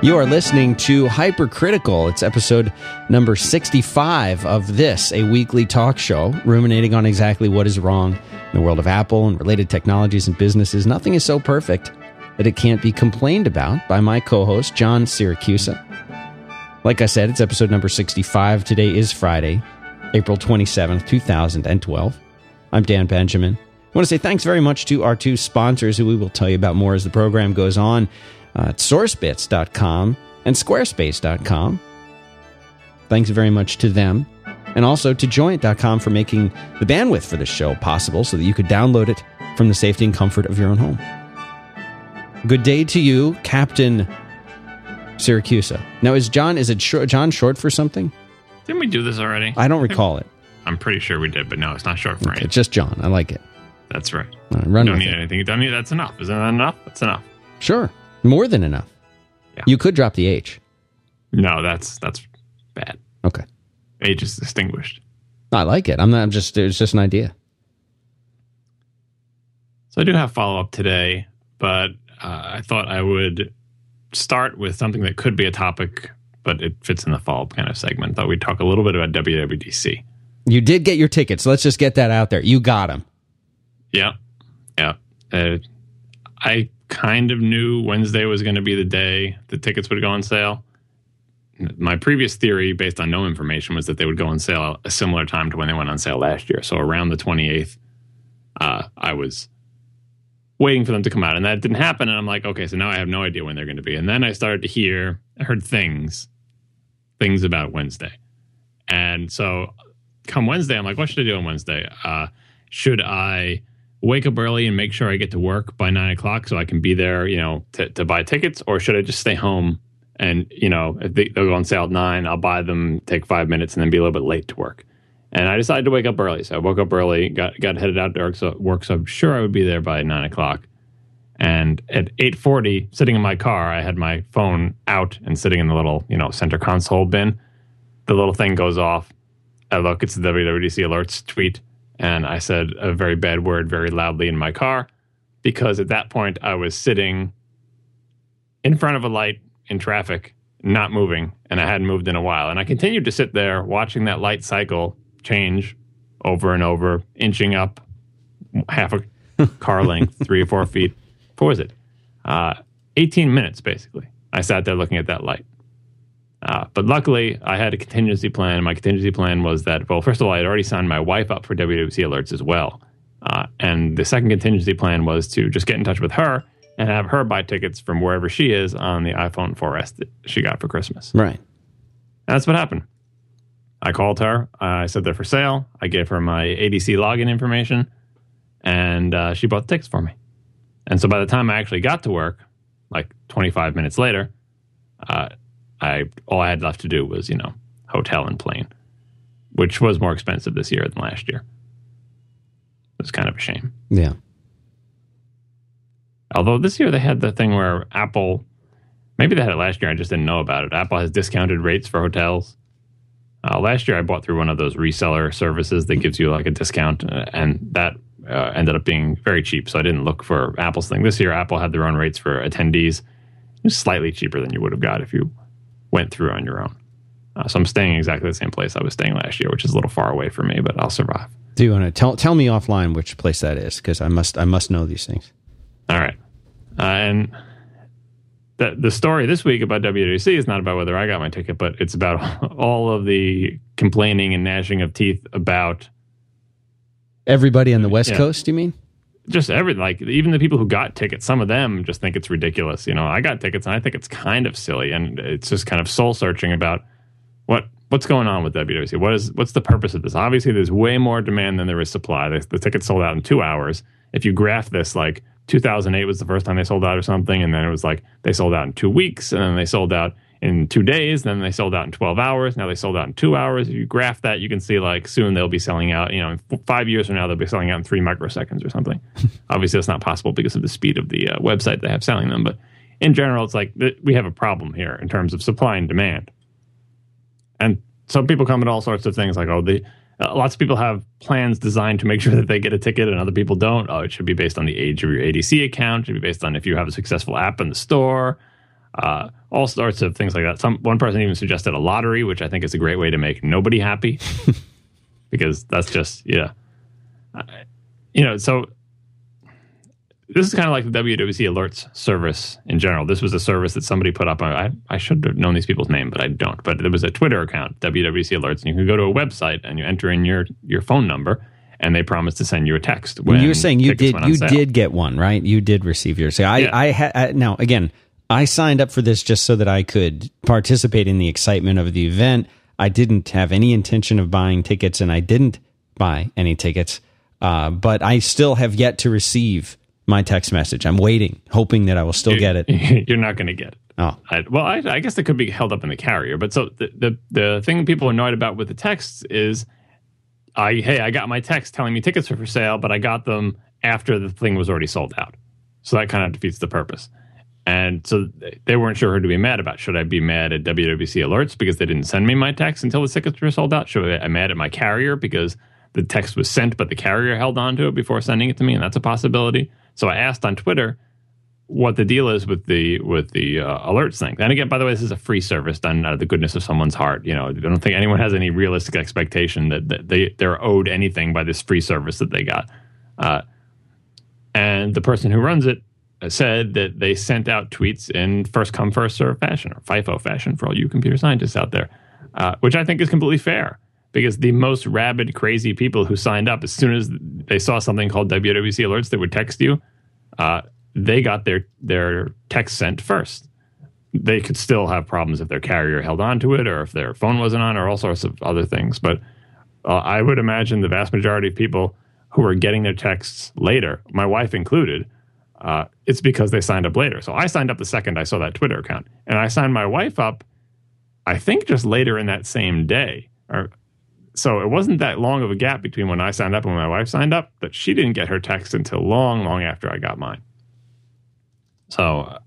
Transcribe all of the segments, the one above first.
You are listening to Hypercritical. It's episode number 65 of this, a weekly talk show ruminating on exactly what is wrong in the world of Apple and related technologies and businesses. Nothing is so perfect that it can't be complained about by my co host, John Siracusa. Like I said, it's episode number 65. Today is Friday, April 27th, 2012. I'm Dan Benjamin. I want to say thanks very much to our two sponsors, who we will tell you about more as the program goes on uh, at sourcebits.com and squarespace.com. Thanks very much to them. And also to joyent.com for making the bandwidth for this show possible so that you could download it from the safety and comfort of your own home. Good day to you, Captain Siracusa. Now, is John is it short, John short for something? Didn't we do this already? I don't recall it. I'm pretty sure we did, but no, it's not short for anything. It's anything. just John. I like it. That's right. All right, run don't need it. anything. Don't need. That's enough. Isn't that enough? That's enough. Sure, more than enough. Yeah. You could drop the H. No, that's that's bad. Okay, Age is distinguished. I like it. I'm not. I'm just. It's just an idea. So I do have follow up today, but uh, I thought I would start with something that could be a topic, but it fits in the follow up kind of segment. Thought we'd talk a little bit about WWDC. You did get your tickets. Let's just get that out there. You got them. Yeah, yeah. Uh, I kind of knew Wednesday was going to be the day the tickets would go on sale. My previous theory, based on no information, was that they would go on sale a similar time to when they went on sale last year. So around the 28th, uh, I was waiting for them to come out, and that didn't happen. And I'm like, okay, so now I have no idea when they're going to be. And then I started to hear, I heard things, things about Wednesday. And so come Wednesday, I'm like, what should I do on Wednesday? Uh, should I wake up early and make sure I get to work by nine o'clock so I can be there, you know, to, to buy tickets, or should I just stay home and you know if they, they'll go on sale at nine, I'll buy them, take five minutes, and then be a little bit late to work. And I decided to wake up early, so I woke up early, got got headed out to work, so, work, so I'm sure I would be there by nine o'clock. And at eight forty, sitting in my car, I had my phone out and sitting in the little you know center console bin. The little thing goes off. I look, it's the WWDC alerts tweet and I said a very bad word very loudly in my car because at that point I was sitting in front of a light in traffic, not moving, and I hadn't moved in a while. And I continued to sit there watching that light cycle change over and over, inching up half a car length, three or four feet. What was it? Uh, 18 minutes, basically. I sat there looking at that light. Uh, but luckily, I had a contingency plan. My contingency plan was that, well, first of all, I had already signed my wife up for WWC alerts as well. Uh, and the second contingency plan was to just get in touch with her and have her buy tickets from wherever she is on the iPhone 4S that she got for Christmas. Right. And that's what happened. I called her. I said they're for sale. I gave her my ADC login information, and uh, she bought the tickets for me. And so by the time I actually got to work, like 25 minutes later, uh, I all I had left to do was you know hotel and plane, which was more expensive this year than last year. It was kind of a shame. Yeah. Although this year they had the thing where Apple, maybe they had it last year. I just didn't know about it. Apple has discounted rates for hotels. Uh, last year I bought through one of those reseller services that gives you like a discount, uh, and that uh, ended up being very cheap. So I didn't look for Apple's thing. This year Apple had their own rates for attendees. It was slightly cheaper than you would have got if you went through on your own. Uh, so I'm staying exactly the same place I was staying last year, which is a little far away for me, but I'll survive. Do you want to tell tell me offline which place that is? Because I must I must know these things. All right. Uh, and the the story this week about WWDC is not about whether I got my ticket, but it's about all of the complaining and gnashing of teeth about Everybody on the West Yeah. Coast, you mean? Just every like even the people who got tickets. Some of them just think it's ridiculous. You know, I got tickets and I think it's kind of silly, and it's just kind of soul searching about what what's going on with WWDC. What is what's the purpose of this? Obviously, there's way more demand than there is supply. The, the tickets sold out in two hours. If you graph this, like 2008 was the first time they sold out or something, and then it was like they sold out in two weeks, and then they sold out in two days, then they sold out in 12 hours. Now they sold out in two hours. If you graph that, you can see like soon they'll be selling out. You know, in f- five years from now, they'll be selling out in three microseconds or something. Obviously, that's not possible because of the speed of the uh, website they have selling them. But in general, it's like th- we have a problem here in terms of supply and demand. And some people come at all sorts of things like, oh, the uh, lots of people have plans designed to make sure that they get a ticket, and other people don't. Oh, it should be based on the age of your ADC account. It should be based on if you have a successful app in the store. Uh, all sorts of things like that. Some one person even suggested a lottery, which I think is a great way to make nobody happy, because that's just yeah, you know. So this is kind of like the WWC alerts service in general. This was a service that somebody put up. I, I should have known these people's name, but I don't. But there was a Twitter account, WWC alerts, and you can go to a website and you enter in your your phone number, and they promise to send you a text. When you were saying you did you sale. did get one, right? You did receive yours. So I Yeah. I, ha- I now again I signed up for this just so that I could participate in the excitement of the event. I didn't have any intention of buying tickets, and I didn't buy any tickets. Uh, but I still have yet to receive my text message. I'm waiting, hoping that I will still get it. You're not going to get it. Oh, I, well, I, I guess it could be held up in the carrier. But so the, the the thing people are annoyed about with the texts is, I hey, I got my text telling me tickets are for sale, but I got them after the thing was already sold out. So that kind of defeats the purpose. And so they weren't sure who to be mad about. Should I be mad at WWC alerts because they didn't send me my text until the tickets were sold out? Should I be mad at my carrier because the text was sent, but the carrier held on to it before sending it to me, and that's a possibility. So I asked on Twitter what the deal is with the with the uh, alerts thing. And again, by the way, this is a free service done out of the goodness of someone's heart. You know, I don't think anyone has any realistic expectation that, that they they're owed anything by this free service that they got. Uh, and the person who runs it said that they sent out tweets in first come first serve fashion or FIFO fashion for all you computer scientists out there, uh, which I think is completely fair because the most rabid, crazy people who signed up as soon as they saw something called WWC alerts that would text you, uh, they got their their text sent first. They could still have problems if their carrier held on to it or if their phone wasn't on or all sorts of other things. But uh, I would imagine the vast majority of people who are getting their texts later, my wife included, uh, it's because they signed up later. So I signed up the second I saw that Twitter account, and I signed my wife up. I think just later in that same day, or so it wasn't that long of a gap between when I signed up and when my wife signed up. But she didn't get her text until long, long after I got mine. So, uh,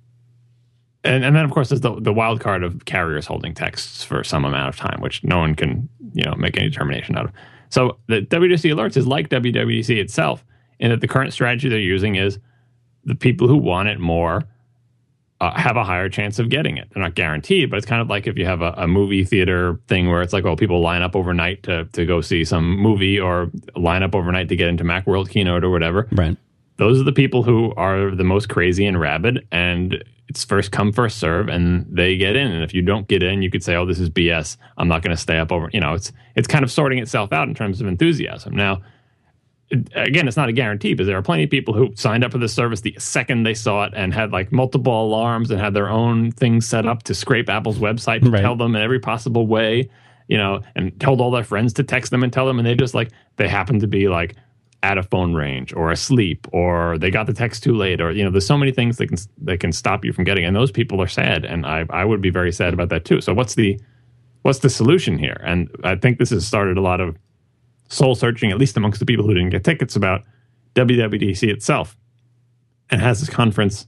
and and then of course there's the the wild card of carriers holding texts for some amount of time, which no one can you know make any determination out of. So the WWDC alerts is like WWDC itself in that the current strategy they're using is the people who want it more uh, have a higher chance of getting it. They're not guaranteed, but it's kind of like if you have a, a movie theater thing where it's like, well, people line up overnight to, to go see some movie or line up overnight to get into Macworld keynote or whatever. right. Those are the people who are the most crazy and rabid, and it's first come, first serve, and they get in. And if you don't get in, you could say, "Oh, this is BS. I'm not going to stay up over." You know, it's it's kind of sorting itself out in terms of enthusiasm. Now, again, it's not a guarantee because there are plenty of people who signed up for the service the second they saw it and had like multiple alarms and had their own things set up to scrape Apple's website to Right. tell them in every possible way, you know, and told all their friends to text them and tell them, and they just like they happen to be like out of phone range or asleep or they got the text too late or you know there's so many things that can that can stop you from getting and those people are sad and I I would be very sad about that too. So what's the what's the solution here? And I think this has started a lot of soul searching, at least amongst the people who didn't get tickets, about WWDC itself. And has this conference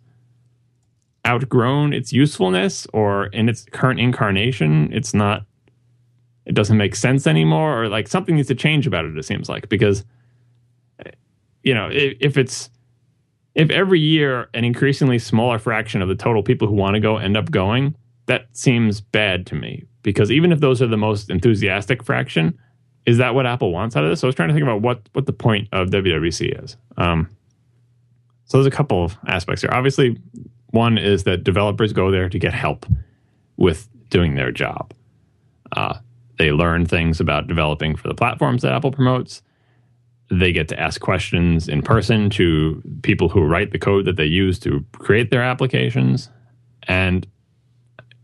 outgrown its usefulness or in its current incarnation, it's not, it doesn't make sense anymore, or like something needs to change about it, it seems like, because, you know, if, if it's, if every year an increasingly smaller fraction of the total people who want to go end up going, that seems bad to me. Because even if those are the most enthusiastic fraction, is that what Apple wants out of this? So I was trying to think about what what the point of WWDC is. Um, so there's a couple of aspects here. Obviously, one is that developers go there to get help with doing their job. Uh, they learn things about developing for the platforms that Apple promotes. They get to ask questions in person to people who write the code that they use to create their applications. And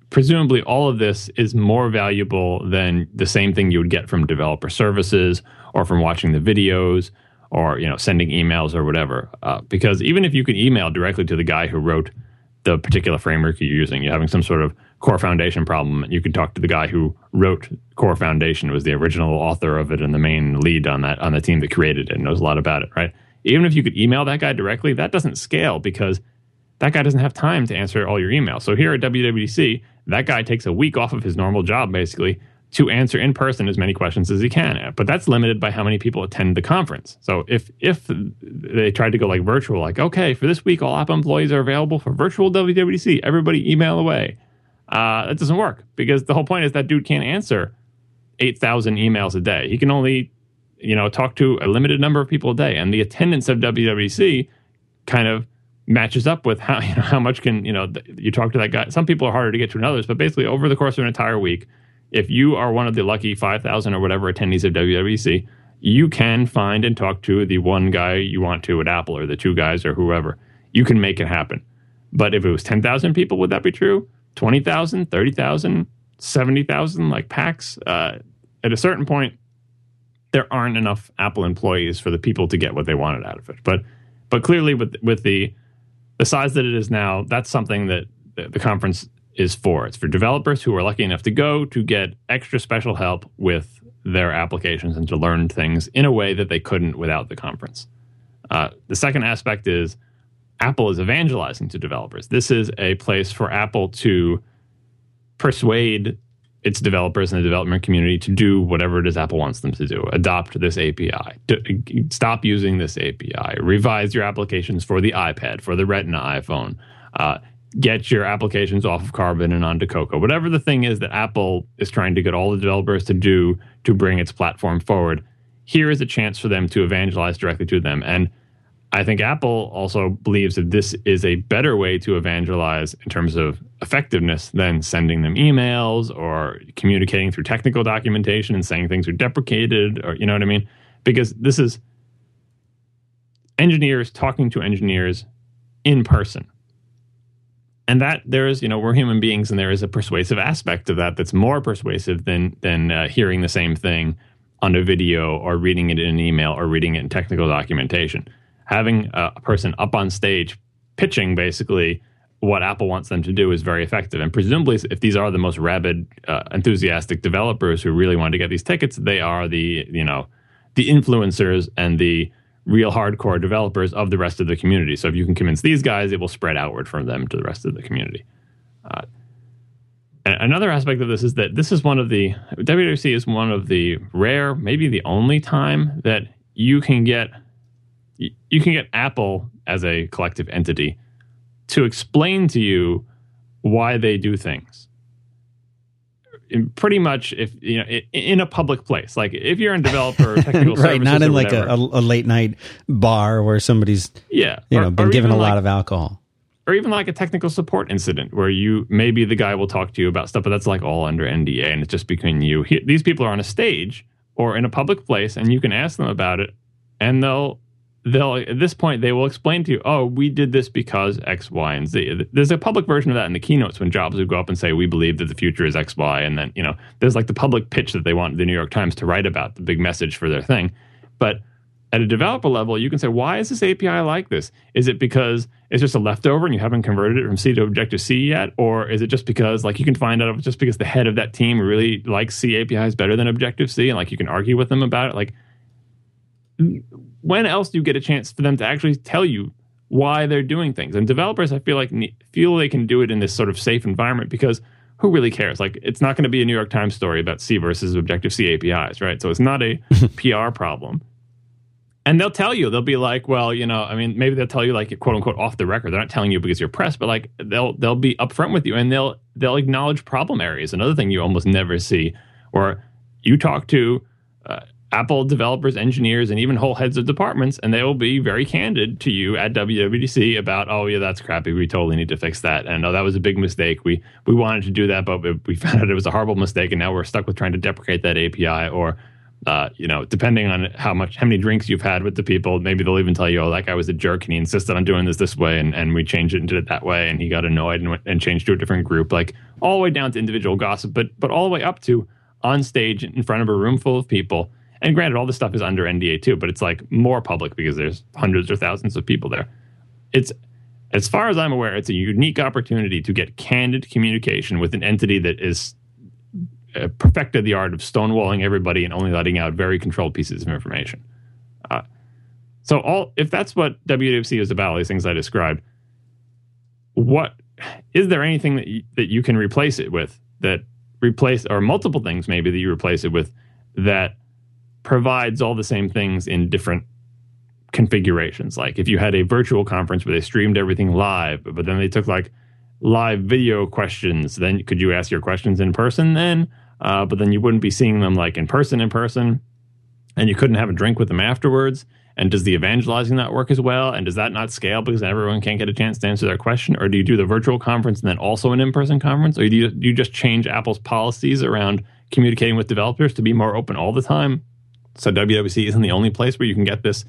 presumably all of this is more valuable than the same thing you would get from developer services or from watching the videos or you know sending emails or whatever. Uh, because even if you can email directly to the guy who wrote the particular framework you're using you're having some sort of core foundation problem and you can talk to the guy who wrote core foundation was the original author of it and the main lead on that on the team that created it and knows a lot about it right? Even if you could email that guy directly that doesn't scale because that guy doesn't have time to answer all your emails. So here at WWDC, that guy takes a week off of his normal job basically to answer in person as many questions as he can. But that's limited by how many people attend the conference. So if if they tried to go like virtual, like okay, for this week all Apple employees are available for virtual WWDC, everybody email away. Uh, that doesn't work because the whole point is that dude can't answer eight thousand emails a day. He can only you know talk to a limited number of people a day, and the attendance of WWDC kind of matches up with how you know how much can you know you talk to that guy. Some people are harder to get to than others, but basically over the course of an entire week if you are one of the lucky 5,000 or whatever attendees of WWDC, you can find and talk to the one guy you want to at Apple or the two guys or whoever. You can make it happen. But if it was 10,000 people, would that be true? 20,000, 30,000, 70,000 like packs? Uh, at a certain point, there aren't enough Apple employees for the people to get what they wanted out of it. But but clearly with with the the size that it is now, that's something that the conference is for. It's for developers who are lucky enough to go to get extra special help with their applications and to learn things in a way that they couldn't without the conference. Uh, the second aspect is Apple is evangelizing to developers. This is a place for Apple to persuade its developers and the development community to do whatever it is Apple wants them to do. Adopt this API. stop using this API. Revise your applications for the iPad, for the Retina iPhone. Uh, get your applications off of Carbon and onto Cocoa. Whatever the thing is that Apple is trying to get all the developers to do to bring its platform forward, here is a chance for them to evangelize directly to them. And I think Apple also believes that this is a better way to evangelize in terms of effectiveness than sending them emails or communicating through technical documentation and saying things are deprecated or you know what I mean? Because this is engineers talking to engineers in person and that there is you know we're human beings and there is a persuasive aspect of that that's more persuasive than than uh, hearing the same thing on a video or reading it in an email or reading it in technical documentation having a, person up on stage pitching basically what apple wants them to do is very effective and presumably if these are the most rabid uh, enthusiastic developers who really want to get these tickets they are the you know the influencers and the real hardcore developers of the rest of the community. So if you can convince these guys, it will spread outward from them to the rest of the community. Uh, another aspect of this is that this is one of the WWDC is one of the rare, maybe the only time that you can get you can get Apple as a collective entity to explain to you why they do things. In pretty much if you know in a public place. Like if you're a developer technical right not in like a, a, late night bar where somebody's yeah. you or, know been given a lot of alcohol. or even like a technical support incident where you maybe the guy will talk to you about stuff but that's like all under nda and it's just between you. He, these people are on a stage or in a public place and you can ask them about it and they'll they'll at this point they will explain to you, oh, we did this because X, Y, and Z. There's a public version of that in the keynotes when Jobs would go up and say, we believe that the future is X, Y, and then you know there's like the public pitch that they want the New York Times to write about the big message for their thing, but at a developer level, you can say, why is this API like this? Is it because it's just a leftover and you haven't converted it from C to Objective C yet? Or is it just because, like, you can find out just because the head of that team really likes C APIs better than Objective C and, like, you can argue with them about it? Like, when else do you get a chance for them to actually tell you why they're doing things? And developers, I feel like feel they can do it in this sort of safe environment because who really cares? Like, it's not going to be a New York Times story about C versus Objective C APIs, right? So it's not a PR problem. And they'll tell you, they'll be like, well, you know, I mean, maybe they'll tell you like quote unquote off the record. They're not telling you because you're press, but like they'll they'll be upfront with you and they'll they'll acknowledge problem areas. Another thing you almost never see, or you talk to Apple developers, engineers, and even whole heads of departments, and they will be very candid to you at WWDC about, oh yeah, that's crappy. We totally need to fix that, and oh, that was a big mistake. We we wanted to do that, but we found out it was a horrible mistake, and now we're stuck with trying to deprecate that API. Or, uh, you know, depending on how much, how many drinks you've had with the people, maybe they'll even tell you, oh, that guy was a jerk, and he insisted on doing this this way, and, and we changed it and did it that way, and he got annoyed and, and changed to a different group. Like all the way down to individual gossip, but but all the way up to on stage in front of a room full of people and granted, all this stuff is under NDA too, but it's like more public because there's hundreds or thousands of people there. It's as far as I'm aware, it's a unique opportunity to get candid communication with an entity that is uh, perfected the art of stonewalling everybody and only letting out very controlled pieces of information. Uh, so, all if that's what WWDC is about, these things I described, what is there anything that you, that you can replace it with that replace or multiple things maybe that you replace it with that provides all the same things in different configurations. Like if you had a virtual conference where they streamed everything live, but then they took like live video questions, then could you ask your questions in person then? Uh, but then you wouldn't be seeing them like in person in person, and you couldn't have a drink with them afterwards. And does the evangelizing not work as well? And does that not scale because everyone can't get a chance to answer their question? Or do you do the virtual conference and then also an in person conference? Or do you, do you just change Apple's policies around communicating with developers to be more open all the time? So WWC isn't the only place where you can get this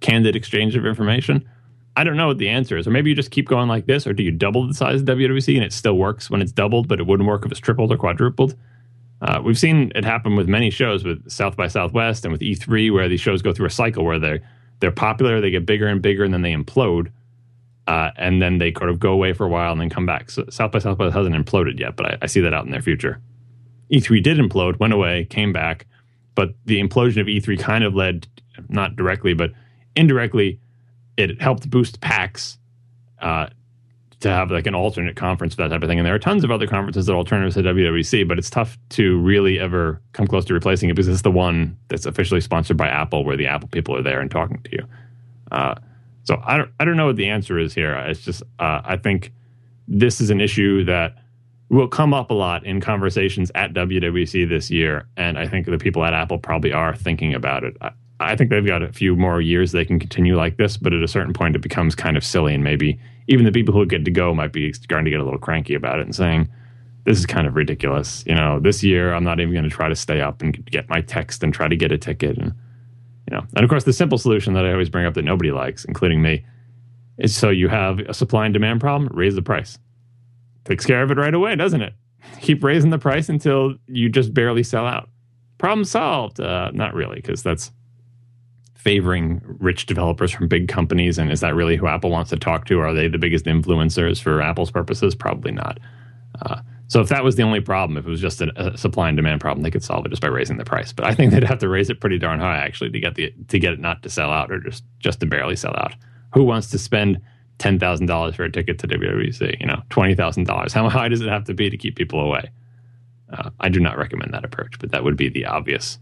candid exchange of information. I don't know what the answer is. Or maybe you just keep going like this, or do you double the size of WWC and it still works when it's doubled, but it wouldn't work if it's tripled or quadrupled? Uh, we've seen it happen with many shows, with South by Southwest and with E3, where these shows go through a cycle where they're they're popular, they get bigger and bigger, and then they implode, uh, and then they sort of go away for a while and then come back. So South by Southwest hasn't imploded yet, but I, I see that out in their future. E3 did implode, went away, came back, but the implosion of E3 kind of led, not directly, but indirectly, it helped boost PAX uh, to have like an alternate conference for that type of thing. And there are tons of other conferences that are alternatives to WWC, but it's tough to really ever come close to replacing it because it's the one that's officially sponsored by Apple, where the Apple people are there and talking to you. Uh, so I don't, I don't know what the answer is here. It's just uh, I think this is an issue that will come up a lot in conversations at WWC this year, and I think the people at Apple probably are thinking about it. I, I think they've got a few more years they can continue like this, but at a certain point it becomes kind of silly, and maybe even the people who get to go might be starting to get a little cranky about it and saying, "This is kind of ridiculous." You know, this year I'm not even going to try to stay up and get my text and try to get a ticket, and you know, and of course the simple solution that I always bring up that nobody likes, including me, is so you have a supply and demand problem, raise the price. Takes care of it right away, doesn't it? Keep raising the price until you just barely sell out. Problem solved. Uh, not really, because that's favoring rich developers from big companies. And is that really who Apple wants to talk to? Are they the biggest influencers for Apple's purposes? Probably not. Uh, so if that was the only problem, if it was just a, a, supply and demand problem, they could solve it just by raising the price. But I think they'd have to raise it pretty darn high actually to get the to get it not to sell out or just just to barely sell out. Who wants to spend ten thousand dollars for a ticket to WWDC? You know, twenty thousand dollars. How high does it have to be to keep people away? Uh, I do not recommend that approach, but that would be the obvious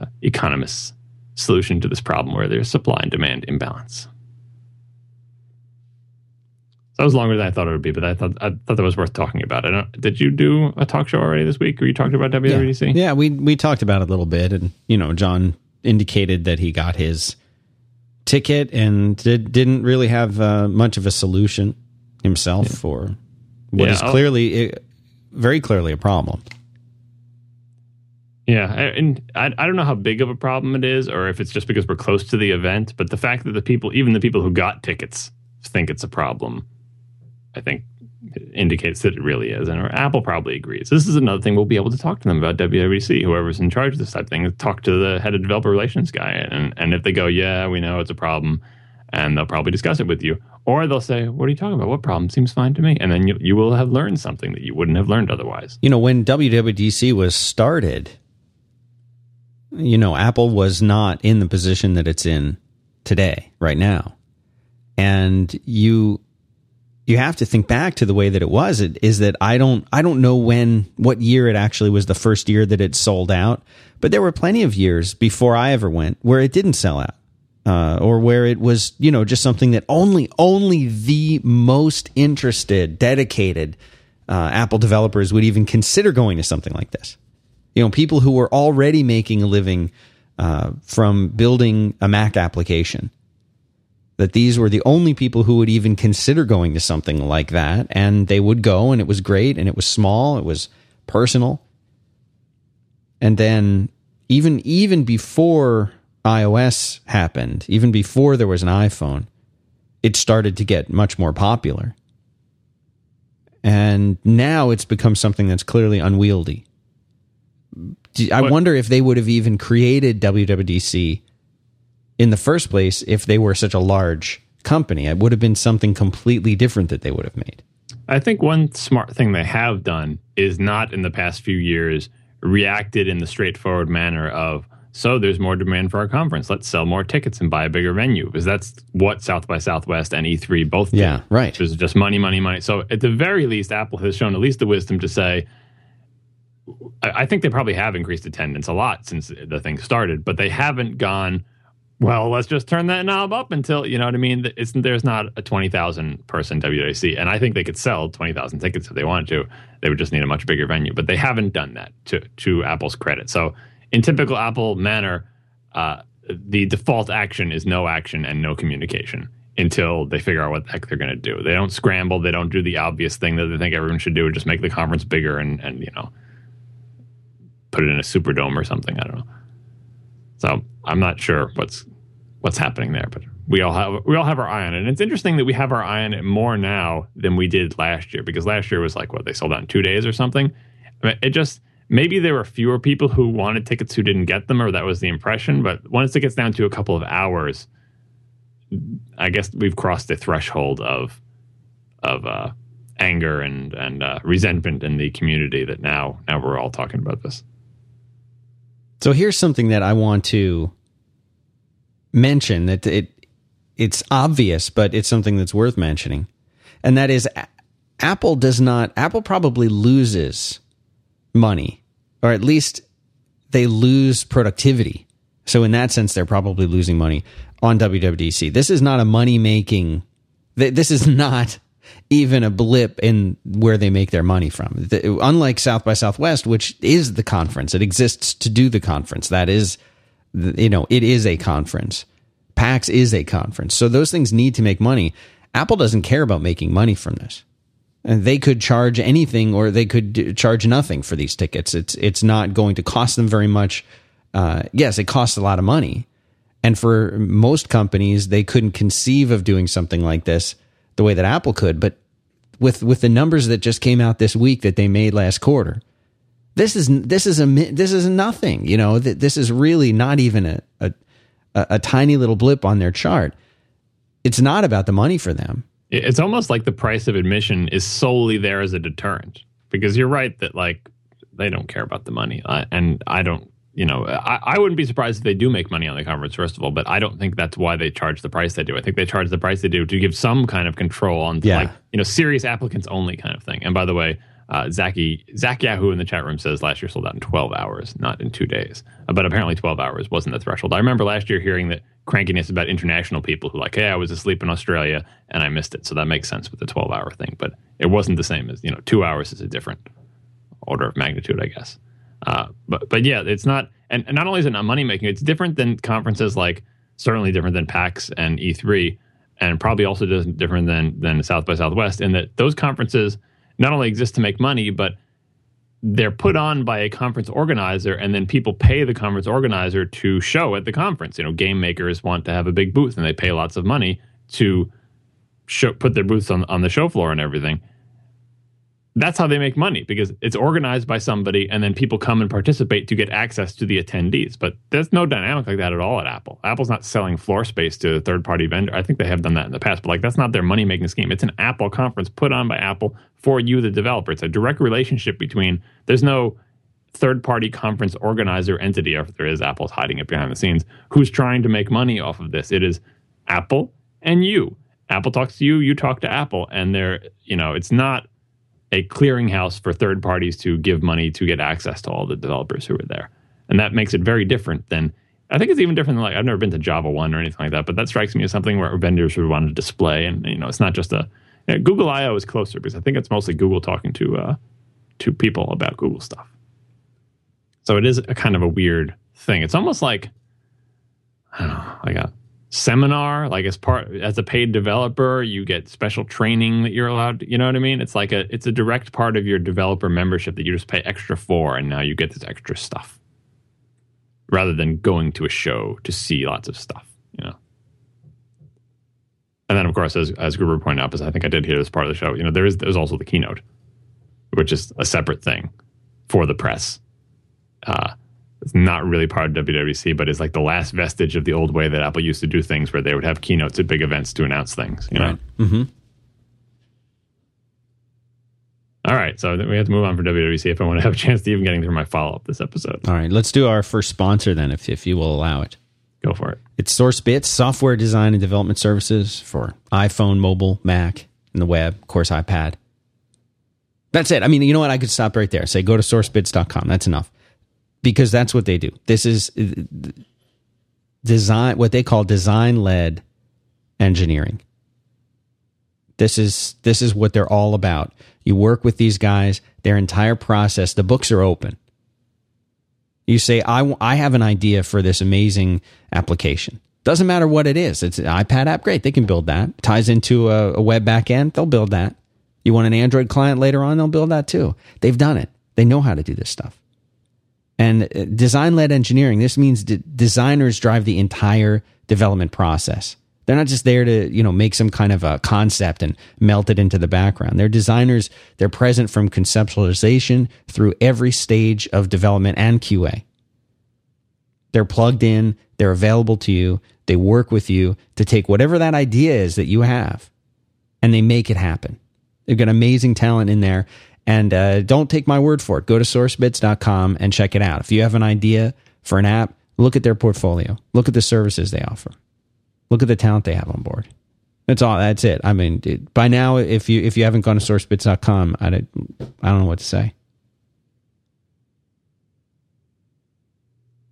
uh, economist's solution to this problem where there's supply and demand imbalance. So that was longer than I thought it would be, but I thought I thought that was worth talking about. I don't, did you do a talk show already this week? Or you talked about WWDC? Yeah. yeah, we we talked about it a little bit, and you know, John indicated that he got his ticket and did, didn't really have uh, much of a solution himself yeah. for what yeah, is clearly, very clearly, a problem. Yeah, and I, I don't know how big of a problem it is, or if it's just because we're close to the event. But the fact that the people, even the people who got tickets, think it's a problem, I think indicates that it really is. And Apple probably agrees. This is another thing we'll be able to talk to them about WWDC, whoever's in charge of this type of thing. Talk to the head of developer relations guy, and and if they go, yeah, we know it's a problem, and they'll probably discuss it with you, or they'll say, what are you talking about? What problem seems fine to me? And then you you will have learned something that you wouldn't have learned otherwise. You know, when WWDC was started you know, Apple was not in the position that it's in today, right now. And you you have to think back to the way that it was it is that I don't I don't know when what year it actually was the first year that it sold out, but there were plenty of years before I ever went where it didn't sell out. Uh, or where it was, you know, just something that only only the most interested, dedicated uh, Apple developers would even consider going to something like this. You know, people who were already making a living uh, from building a Mac application. That these were the only people who would even consider going to something like that, and they would go, and it was great, and it was small, it was personal, and then even even before iOS happened, even before there was an iPhone, it started to get much more popular. And now it's become something that's clearly unwieldy. I wonder if they would have even created WWDC in the first place if they were such a large company. It would have been something completely different that they would have made. I think one smart thing they have done is not in the past few years reacted in the straightforward manner of so there's more demand for our conference. Let's sell more tickets and buy a bigger venue because that's what South by Southwest and E3 both did. Yeah, right. It was just money, money, money. So at the very least, Apple has shown at least the wisdom to say, I think they probably have increased attendance a lot since the thing started, but they haven't gone. Well, let's just turn that knob up until you know what I mean. It's, there's not a twenty thousand person WWDC, and I think they could sell twenty thousand tickets if they wanted to. They would just need a much bigger venue, but they haven't done that to to Apple's credit. So, in typical Apple manner, uh, the default action is no action and no communication until they figure out what the heck they're going to do. They don't scramble. They don't do the obvious thing that they think everyone should do, just make the conference bigger and and you know put it in a superdome or something. I don't know. So I'm not sure what's what's happening there, but we all have we all have our eye on it. And it's interesting that we have our eye on it more now than we did last year because last year was like what they sold out in two days or something. I mean, it just maybe there were fewer people who wanted tickets who didn't get them, or that was the impression. But once it gets down to a couple of hours, I guess we've crossed the threshold of of uh, anger and and uh, resentment in the community that now now we're all talking about this. So here's something that I want to mention that it it's obvious, but it's something that's worth mentioning, and that is Apple does not. Apple probably loses money, or at least they lose productivity. So in that sense, they're probably losing money on WWDC. This is not a money making. This is not even a blip in where they make their money from. The, unlike South by Southwest, which is the conference, it exists to do the conference. That is, you know, it is a conference. PAX is a conference. So those things need to make money. Apple doesn't care about making money from this. And they could charge anything or they could charge nothing for these tickets. It's it's not going to cost them very much. Uh, yes, it costs a lot of money. And for most companies, they couldn't conceive of doing something like this the way that Apple could, but with with the numbers that just came out this week that they made last quarter, this is this is a this is nothing. You know, this is really not even a, a a tiny little blip on their chart. It's not about the money for them. It's almost like the price of admission is solely there as a deterrent because you're right that like they don't care about the money, and I don't you know, I, I, wouldn't be surprised if they do make money on the conference, first of all, but I don't think that's why they charge the price they do. I think they charge the price they do to give some kind of control on, yeah. like, you know, serious applicants only kind of thing. And by the way, uh, Zachy, Zach Yahoo in the chat room says last year sold out in 12 hours, not in two days. Uh, but apparently 12 hours wasn't the threshold. I remember last year hearing that crankiness about international people who like, hey, I was asleep in Australia and I missed it. So that makes sense with the 12 hour thing. But it wasn't the same as, you know, two hours is a different order of magnitude, I guess. Uh, but but yeah, it's not, and, not only is it not money making, it's different than conferences like certainly different than PAX and E3, and probably also different than than South by Southwest in that those conferences not only exist to make money, but they're put on by a conference organizer, and then people pay the conference organizer to show at the conference. You know, game makers want to have a big booth, and they pay lots of money to show, put their booths on on the show floor and everything that's how they make money because it's organized by somebody and then people come and participate to get access to the attendees. But there's no dynamic like that at all at Apple. Apple's not selling floor space to a third party vendor. I think they have done that in the past, but like that's not their money making scheme. It's an Apple conference put on by Apple for you, the developer. It's a direct relationship between, there's no third party conference organizer entity, or if there is, Apple's hiding it behind the scenes, who's trying to make money off of this. It is Apple and you. Apple talks to you, you talk to Apple, and they're, you know, it's not a clearinghouse for third parties to give money to get access to all the developers who are there. And that makes it very different than I think it's even different than like I've never been to Java One or anything like that, but that strikes me as something where vendors would want to display and you know it's not just a you know, Google I/O is closer because I think it's mostly Google talking to uh, to people about Google stuff. So it is a kind of a weird thing. It's almost like I don't know, like a seminar like as part as a paid developer you get special training that you're allowed to, you know what i mean? It's like a it's a direct part of your developer membership that you just pay extra for and now you get this extra stuff. Rather than going to a show to see lots of stuff you know? And then of course as as gruber pointed out as i think i did hear this part of the show you know there is there's also the keynote which is a separate thing for the press. Uh, it's not really part of WWDC, but is like the last vestige of the old way that Apple used to do things, where they would have keynotes at big events to announce things. You know. Right. Mm-hmm. All right, so we have to move on for WWDC if I want to have a chance to even getting through my follow up this episode. All right, let's do our first sponsor then, if if you will allow it. Go for it. It's SourceBits, software design and development services for iPhone, mobile, Mac, and the web, of course, iPad. That's it. I mean, you know what? I could stop right there. Say go to sourcebits.com. That's enough. Because that's what they do. This is uh, design what they call design led engineering. This is this is what they're all about. You work with these guys, their entire process, the books are open. You say I I have an idea for this amazing application. Doesn't matter what it is. It's an iPad app, great. They can build that. Ties into a, a web backend, they'll build that. You want an Android client later on, they'll build that too. They've done it. They know how to do this stuff. And uh, design led engineering, this means d- designers drive the entire development process. They're not just there to, you know, make some kind of a concept and melt it into the background. They're designers. They're present from conceptualization through every stage of development and QA. They're plugged in. They're available to you. They work with you to take whatever that idea is that you have and they make it happen. They've got amazing talent in there. And uh, don't take my word for it. Go to sourcebits.com and check it out. If you have an idea for an app, look at their portfolio, look at the services they offer, look at the talent they have on board. That's all. That's it. I mean, it, by now, if you if you haven't gone to sourcebits.com, I, don't, I don't know what to say.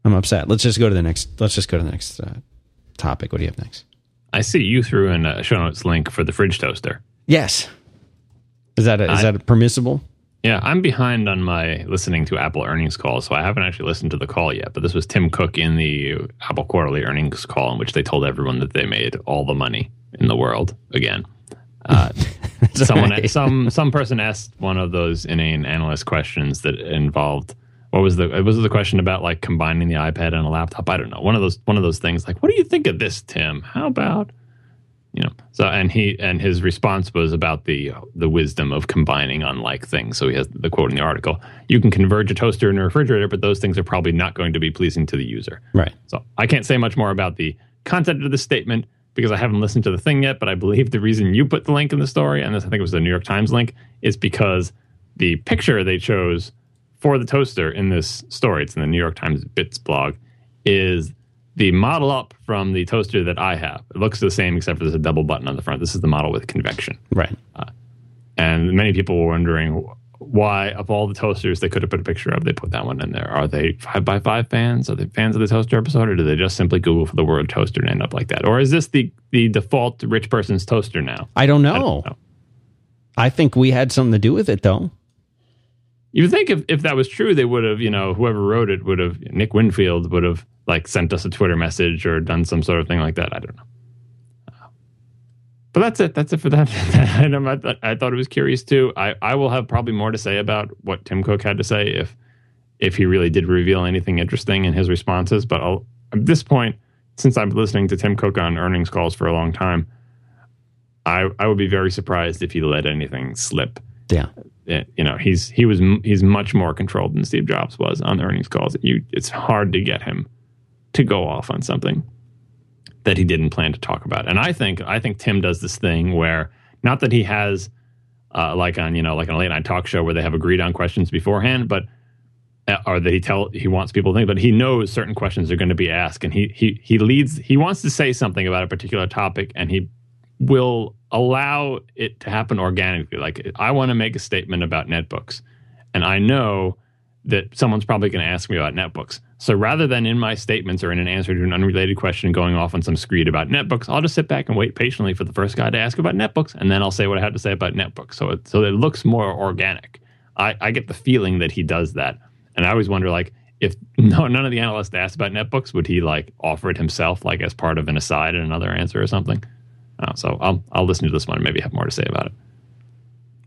I'm upset. Let's just go to the next. Let's just go to the next uh, topic. What do you have next? I see you threw in a show notes link for the fridge toaster. Yes. Is that a, is I- that permissible? Yeah, I'm behind on my listening to Apple earnings call, so I haven't actually listened to the call yet. But this was Tim Cook in the Apple quarterly earnings call, in which they told everyone that they made all the money in the world again. Uh, someone, right. some some person asked one of those inane analyst questions that involved what was the it was the question about like combining the iPad and a laptop. I don't know one of those one of those things like what do you think of this, Tim? How about you know so and he and his response was about the the wisdom of combining unlike things so he has the quote in the article you can converge a toaster and a refrigerator but those things are probably not going to be pleasing to the user Right. so i can't say much more about the content of the statement because i haven't listened to the thing yet but i believe the reason you put the link in the story and this i think it was the new york times link is because the picture they chose for the toaster in this story it's in the new york times bits blog is the model up from the toaster that I have. It looks the same except for there's a double button on the front. This is the model with convection. Right. Uh, and many people were wondering why, of all the toasters they could have put a picture of, they put that one in there. Are they five by five fans? Are they fans of the toaster episode, or do they just simply Google for the word toaster and end up like that? Or is this the the default rich person's toaster now? I don't know. I I, don't know. think we had something to do with it, though. You think if, if that was true, they would have, you know, whoever wrote it would have, Nick Wingfield would have like sent us a Twitter message or done some sort of thing like that. I don't know. But that's it. That's it for that item. I, I thought it was curious too. I, I will have probably more to say about what Tim Cook had to say if if he really did reveal anything interesting in his responses. But I'll, at this point, since I've been listening to Tim Cook on earnings calls for a long time, I I would be very surprised if he let anything slip Yeah. it- you know he's he was he's much more controlled than Steve Jobs was on the earnings calls. You it's hard to get him to go off on something that he didn't plan to talk about. And I think I think Tim does this thing where not that he has uh, like on you know like on a late night talk show where they have agreed on questions beforehand, but uh, or that he tell he wants people to think, but he knows certain questions are going to be asked, and he he he leads he wants to say something about a particular topic, and he will allow it to happen organically. Like I want to make a statement about netbooks, and I know that someone's probably going to ask me about netbooks. So rather than in my statements or in an answer to an unrelated question going off on some screed about netbooks, I'll just sit back and wait patiently for the first guy to ask about netbooks, and then I'll say what I have to say about netbooks. So it, so it looks more organic. I, I get the feeling that he does that, and I always wonder like if no none of the analysts asked about netbooks, would he like offer it himself, like as part of an aside in another answer or something? Uh, so I'll I'll listen to this one and maybe have more to say about it.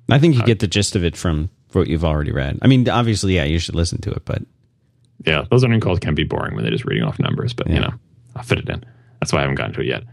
I think you get the gist of it from what you've already read. I mean, obviously, yeah, you should listen to it, but Yeah, those earning calls can be boring when they're just reading off numbers, but you know, I'll fit it in. That's why I haven't gotten to it yet.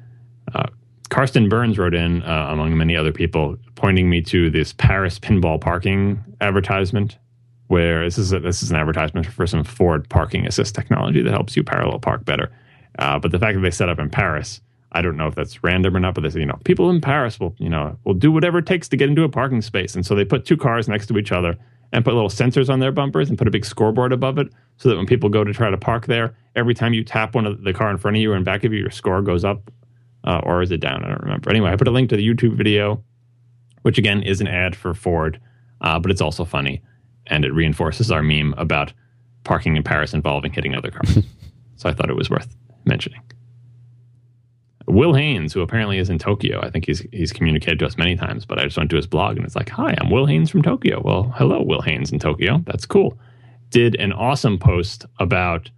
Uh, Karsten Burns wrote in, uh, among many other people, pointing me to this Paris pinball parking advertisement, where this is a, this is an advertisement for some Ford parking assist technology that helps you parallel park better. Uh, but the fact that they set up in Paris, I don't know if that's random or not. But they say, you know, people in Paris will, you know, will do whatever it takes to get into a parking space, and so they put two cars next to each other and put little sensors on their bumpers and put a big scoreboard above it so that when people go to try to park there, every time you tap one of the car in front of you or in back of you, your score goes up uh, or is it down? I don't remember. Anyway, I put a link to the YouTube video, which again is an ad for Ford. uh, but it's also funny, and it reinforces our meme about parking in Paris involving hitting other cars. so I thought it was worth mentioning. Will Haynes, who apparently is in Tokyo, I think he's he's communicated to us many times, but I just went to his blog and it's like, "Hi, I'm Will Haynes from Tokyo." Well, hello, Will Haynes in Tokyo. That's cool. Did an awesome post about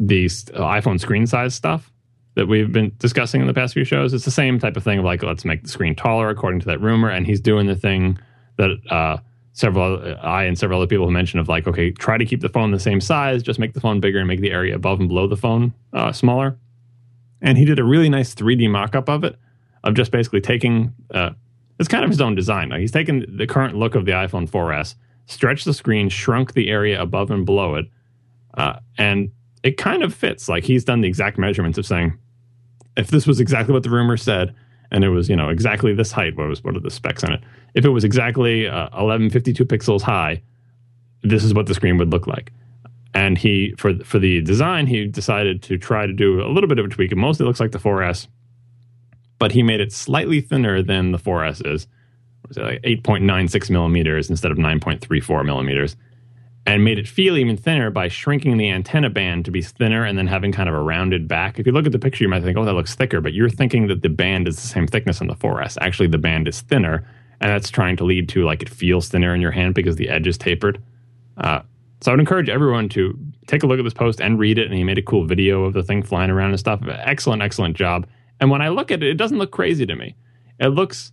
the iPhone screen size stuff that we've been discussing in the past few shows. It's the same type of thing of like, let's make the screen taller according to that rumor, and he's doing the thing that uh, several I and several other people have mentioned of like, okay, try to keep the phone the same size, just make the phone bigger and make the area above and below the phone uh, smaller and he did a really nice 3D mock-up of it, of just basically taking. Uh, it's kind of his own design. Like he's taken the current look of the iPhone 4S, stretched the screen, shrunk the area above and below it, uh, and it kind of fits. Like he's done the exact measurements of saying, if this was exactly what the rumor said, and it was you know exactly this height, what was what are the specs on it? If it was exactly uh, 1152 pixels high, this is what the screen would look like and he for for the design he decided to try to do a little bit of a tweak. It mostly looks like the 4S, but he made it slightly thinner than the 4S is. Was it like 8.96 millimeters instead of 9.34 millimeters, and made it feel even thinner by shrinking the antenna band to be thinner and then having kind of a rounded back. If you look at the picture, you might think, "Oh, that looks thicker," but you're thinking that the band is the same thickness on the 4S. Actually, the band is thinner, and that's trying to lead to like it feels thinner in your hand because the edge is tapered. Uh, so I would encourage everyone to take a look at this post and read it. And he made a cool video of the thing flying around and stuff. Excellent, excellent job. And when I look at it, it doesn't look crazy to me. It looks,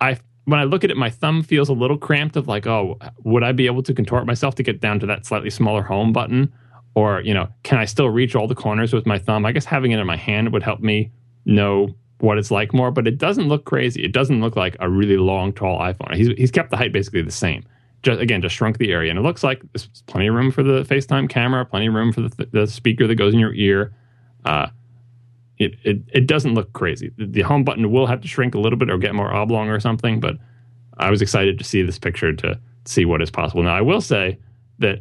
I when I look at it, my thumb feels a little cramped. Of like, oh, would I be able to contort myself to get down to that slightly smaller home button? Or you know, can I still reach all the corners with my thumb? I guess having it in my hand would help me know what it's like more. But it doesn't look crazy. It doesn't look like a really long, tall iPhone. He's he's kept the height basically the same just again just shrunk the area. And it looks like there's plenty of room for the facetime camera plenty of room for the, the speaker that goes in your ear. Uh, it, it, it doesn't look crazy. The home button will have to shrink a little bit or get more oblong or something but i was excited to see this picture to see what is possible. Now i will say that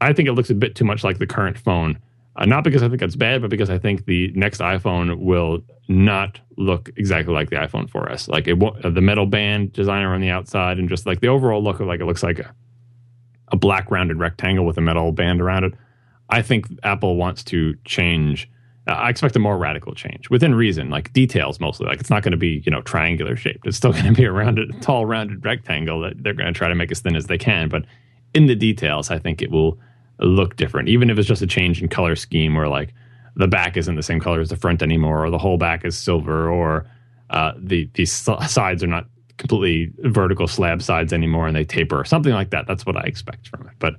i think it looks a bit too much like the current phone uh, not because I think it's bad, but because I think the next iPhone will not look exactly like the iPhone 4S. Like it, will, uh, the metal band designer on the outside, and just like the overall look of like it looks like a, a black rounded rectangle with a metal band around it. I think Apple wants to change. Uh, I expect a more radical change within reason, like details mostly. Like it's not going to be you know triangular shaped. It's still going to be a rounded, tall, rounded rectangle that they're going to try to make as thin as they can. But in the details, I think it will look different, even if it's just a change in color scheme or like the back isn't the same color as the front anymore, or the whole back is silver, or uh, the these sides are not completely vertical slab sides anymore and they taper, or something like that. That's what I expect from it. But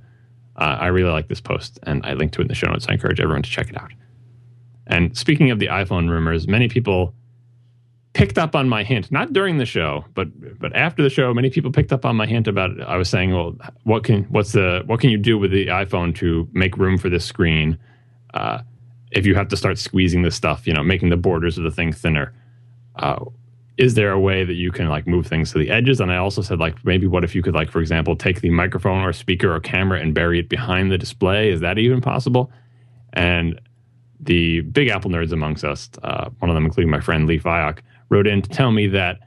uh, I really like this post, and I linked to it in the show notes. I encourage everyone to check it out. And speaking of the iPhone rumors, many people picked up on my hint, not during the show, but but after the show, many people picked up on my hint about I was saying, well, what can what's the what can you do with the iPhone to make room for this screen? Uh, if you have to start squeezing this stuff, you know, making the borders of the thing thinner. Uh, is there a way that you can like move things to the edges? And I also said like maybe what if you could like for example take the microphone or speaker or camera and bury it behind the display? Is that even possible? And the big Apple nerds amongst us, uh, one of them including my friend Lee Fyock, wrote in to tell me that,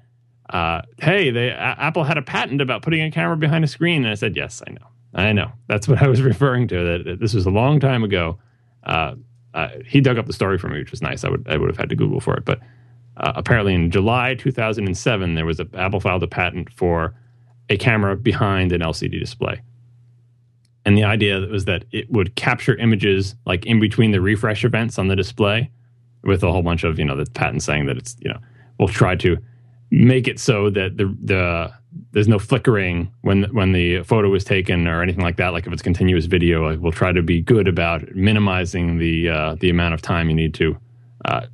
uh, hey, they, Apple had a patent about putting a camera behind a screen. And I said, yes, I know. I know. That's what I was referring to. That this was a long time ago. Uh, uh, he dug up the story for me, which was nice. I would I would have had to Google for it, but uh, apparently in July 2007, there was a Apple filed a patent for a camera behind an LCD display. And the idea was that it would capture images like in between the refresh events on the display, with a whole bunch of you know the patent saying that it's you know we'll try to make it so that the the there's no flickering when when the photo is taken or anything like that. Like if it's continuous video, like we'll try to be good about minimizing the uh, the amount of time you need to uh,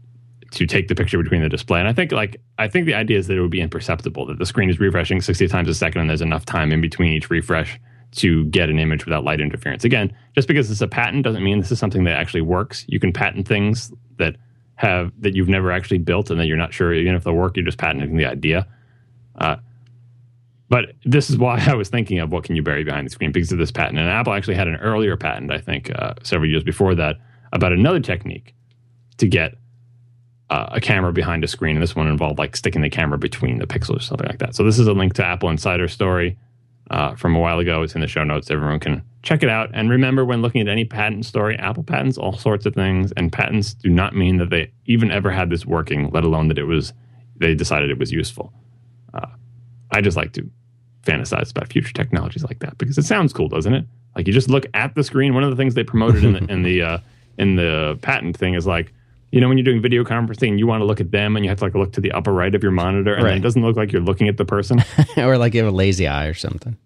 to take the picture between the display. And I think like I think the idea is that it would be imperceptible that the screen is refreshing 60 times a second and there's enough time in between each refresh to get an image without light interference. Again, just because it's a patent doesn't mean this is something that actually works. You can patent things that have that you've never actually built and that you're not sure even if they'll work, you're just patenting the idea. Uh, but this is why I was thinking of what can you bury behind the screen because of this patent. And Apple actually had an earlier patent, I think, uh, several years before that, about another technique to get uh, a camera behind a screen. And this one involved like sticking the camera between the pixels or something like that. So this is a link to Apple Insider story. uh, from a while ago. It's in the show notes. Everyone can check it out. And remember, when looking at any patent story, Apple patents all sorts of things, and patents do not mean that they even ever had this working, let alone that it was they decided it was useful. Uh, I just like to fantasize about future technologies like that because it sounds cool, doesn't it? Like you just look at the screen. One of the things they promoted in the in the uh, in the patent thing is like you know when you're doing video conferencing, you want to look at them and you have to like look to the upper right of your monitor, and Right. it doesn't look like you're looking at the person. or like you have a lazy eye or something.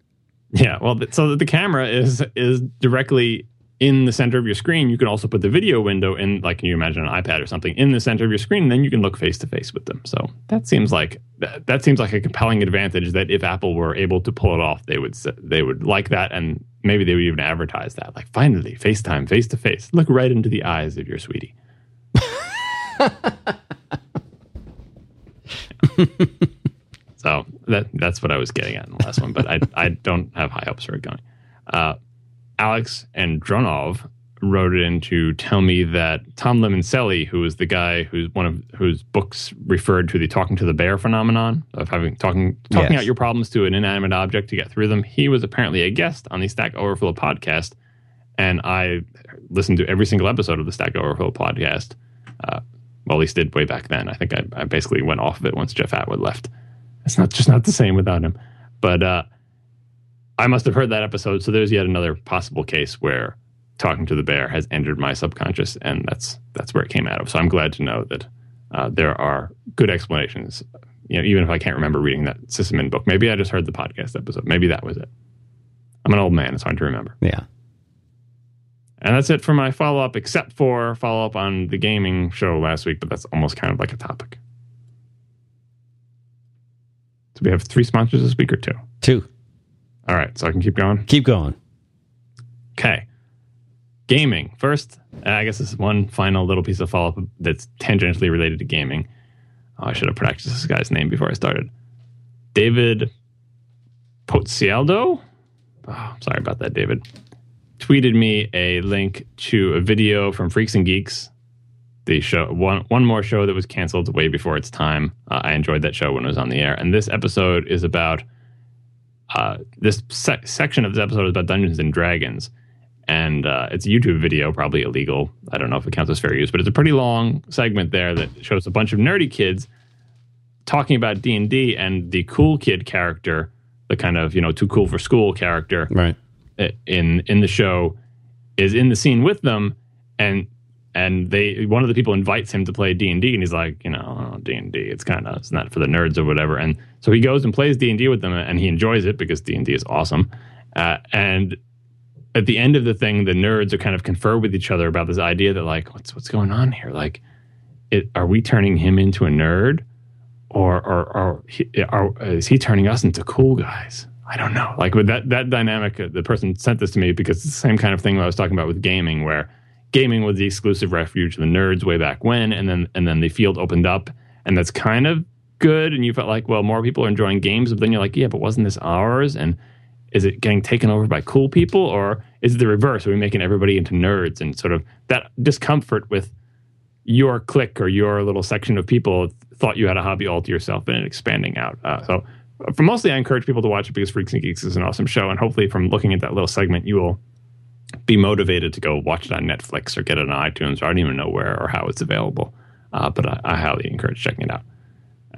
Yeah, well, so that the camera is is directly in the center of your screen. You can also put the video window in, like can you imagine an iPad or something, in the center of your screen. And then you can look face to face with them. So that seems like that, that seems like a compelling advantage. That if Apple were able to pull it off, they would they would like that, and maybe they would even advertise that. Like finally, FaceTime, face to face, look right into the eyes of your sweetie. So that that's what I was getting at in the last one, but I I don't have high hopes for it going. Uh, Alex and Dronov wrote it in to tell me that Tom Limoncelli, who is the guy who's one of whose books referred to the talking to the bear phenomenon of having talking talking Yes. out your problems to an inanimate object to get through them, he was apparently a guest on the Stack Overflow podcast, and I listened to every single episode of the Stack Overflow podcast. Uh, well, at least did way back then. I think I, I basically went off of it once Jeff Atwood left. It's not just not the same without him. But uh, I must have heard that episode. So there's yet another possible case where talking to the bear has entered my subconscious, and that's that's where it came out of. So I'm glad to know that uh, there are good explanations. You know, even if I can't remember reading that Sissaman book, maybe I just heard the podcast episode. Maybe that was it. I'm an old man; it's hard to remember. Yeah. And that's it for my follow up, except for follow up on the gaming show last week, but that's almost kind of like a topic. So we have three sponsors this week or two. Two. All right, so I can keep going. Keep going. Okay. Gaming. First, uh, I guess this is one final little piece of follow up that's tangentially related to gaming. Oh, I should have practiced this guy's name before I started. David Pozzialdo? Oh, sorry about that, David. Tweeted me a link to a video from Freaks and Geeks, the show, one, one more show that was canceled way before its time. Uh, I enjoyed that show when it was on the air. And this episode is about uh, this sec- section of this episode is about Dungeons and Dragons, and uh, it's a YouTube video, probably illegal. I don't know if it counts as fair use, but it's a pretty long segment there that shows a bunch of nerdy kids talking about D and D, and the cool kid character, the kind of you know too cool for school character Right. in in the show, is in the scene with them, and and they one of the people invites him to play D and D, and he's like, you know, D and D, it's kind of it's not for the nerds or whatever, and so he goes and plays D and D with them, and he enjoys it because D and D is awesome, uh, and at the end of the thing, the nerds are kind of confer with each other about this idea that like, what's what's going on here? Like, it, are we turning him into a nerd, or or, or he, are, is he turning us into cool guys? I don't know. Like with that that dynamic, uh, the person sent this to me because it's the same kind of thing I was talking about with gaming, where gaming was the exclusive refuge of the nerds way back when, and then and then the field opened up, and that's kind of good. And you felt like, well, more people are enjoying games, but then you're like, yeah, but wasn't this ours? And is it getting taken over by cool people, or is it the reverse? Are we making everybody into nerds? And sort of that discomfort with your clique or your little section of people thought you had a hobby all to yourself and expanding out. Uh, so, for mostly, I encourage people to watch it because Freaks and Geeks is an awesome show, and hopefully, from looking at that little segment, you will be motivated to go watch it on Netflix or get it on iTunes. Or I don't even know where or how it's available, uh, but I, I highly encourage checking it out.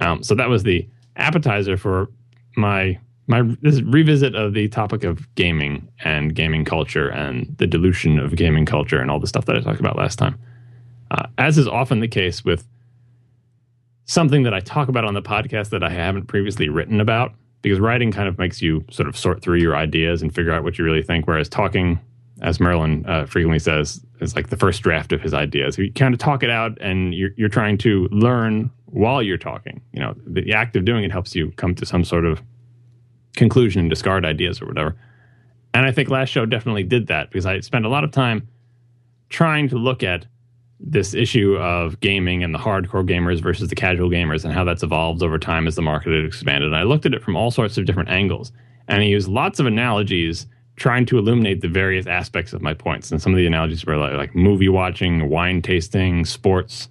Um, so that was the appetizer for my my this revisit of the topic of gaming and gaming culture and the dilution of gaming culture and all the stuff that I talked about last time. Uh, as is often the case with something that I talk about on the podcast that I haven't previously written about, because writing kind of makes you sort of sort through your ideas and figure out what you really think, whereas talking, as Merlin uh, frequently says, is like the first draft of his ideas. You kind of talk it out, and you're you're trying to learn while you're talking. You know, the act of doing it helps you come to some sort of conclusion and discard ideas or whatever. And I think last show definitely did that because I spent a lot of time trying to look at this issue of gaming and the hardcore gamers versus the casual gamers and how that's evolved over time as the market had expanded. And I looked at it from all sorts of different angles. And I used lots of analogies trying to illuminate the various aspects of my points. And some of the analogies were like, like movie watching, wine tasting, sports,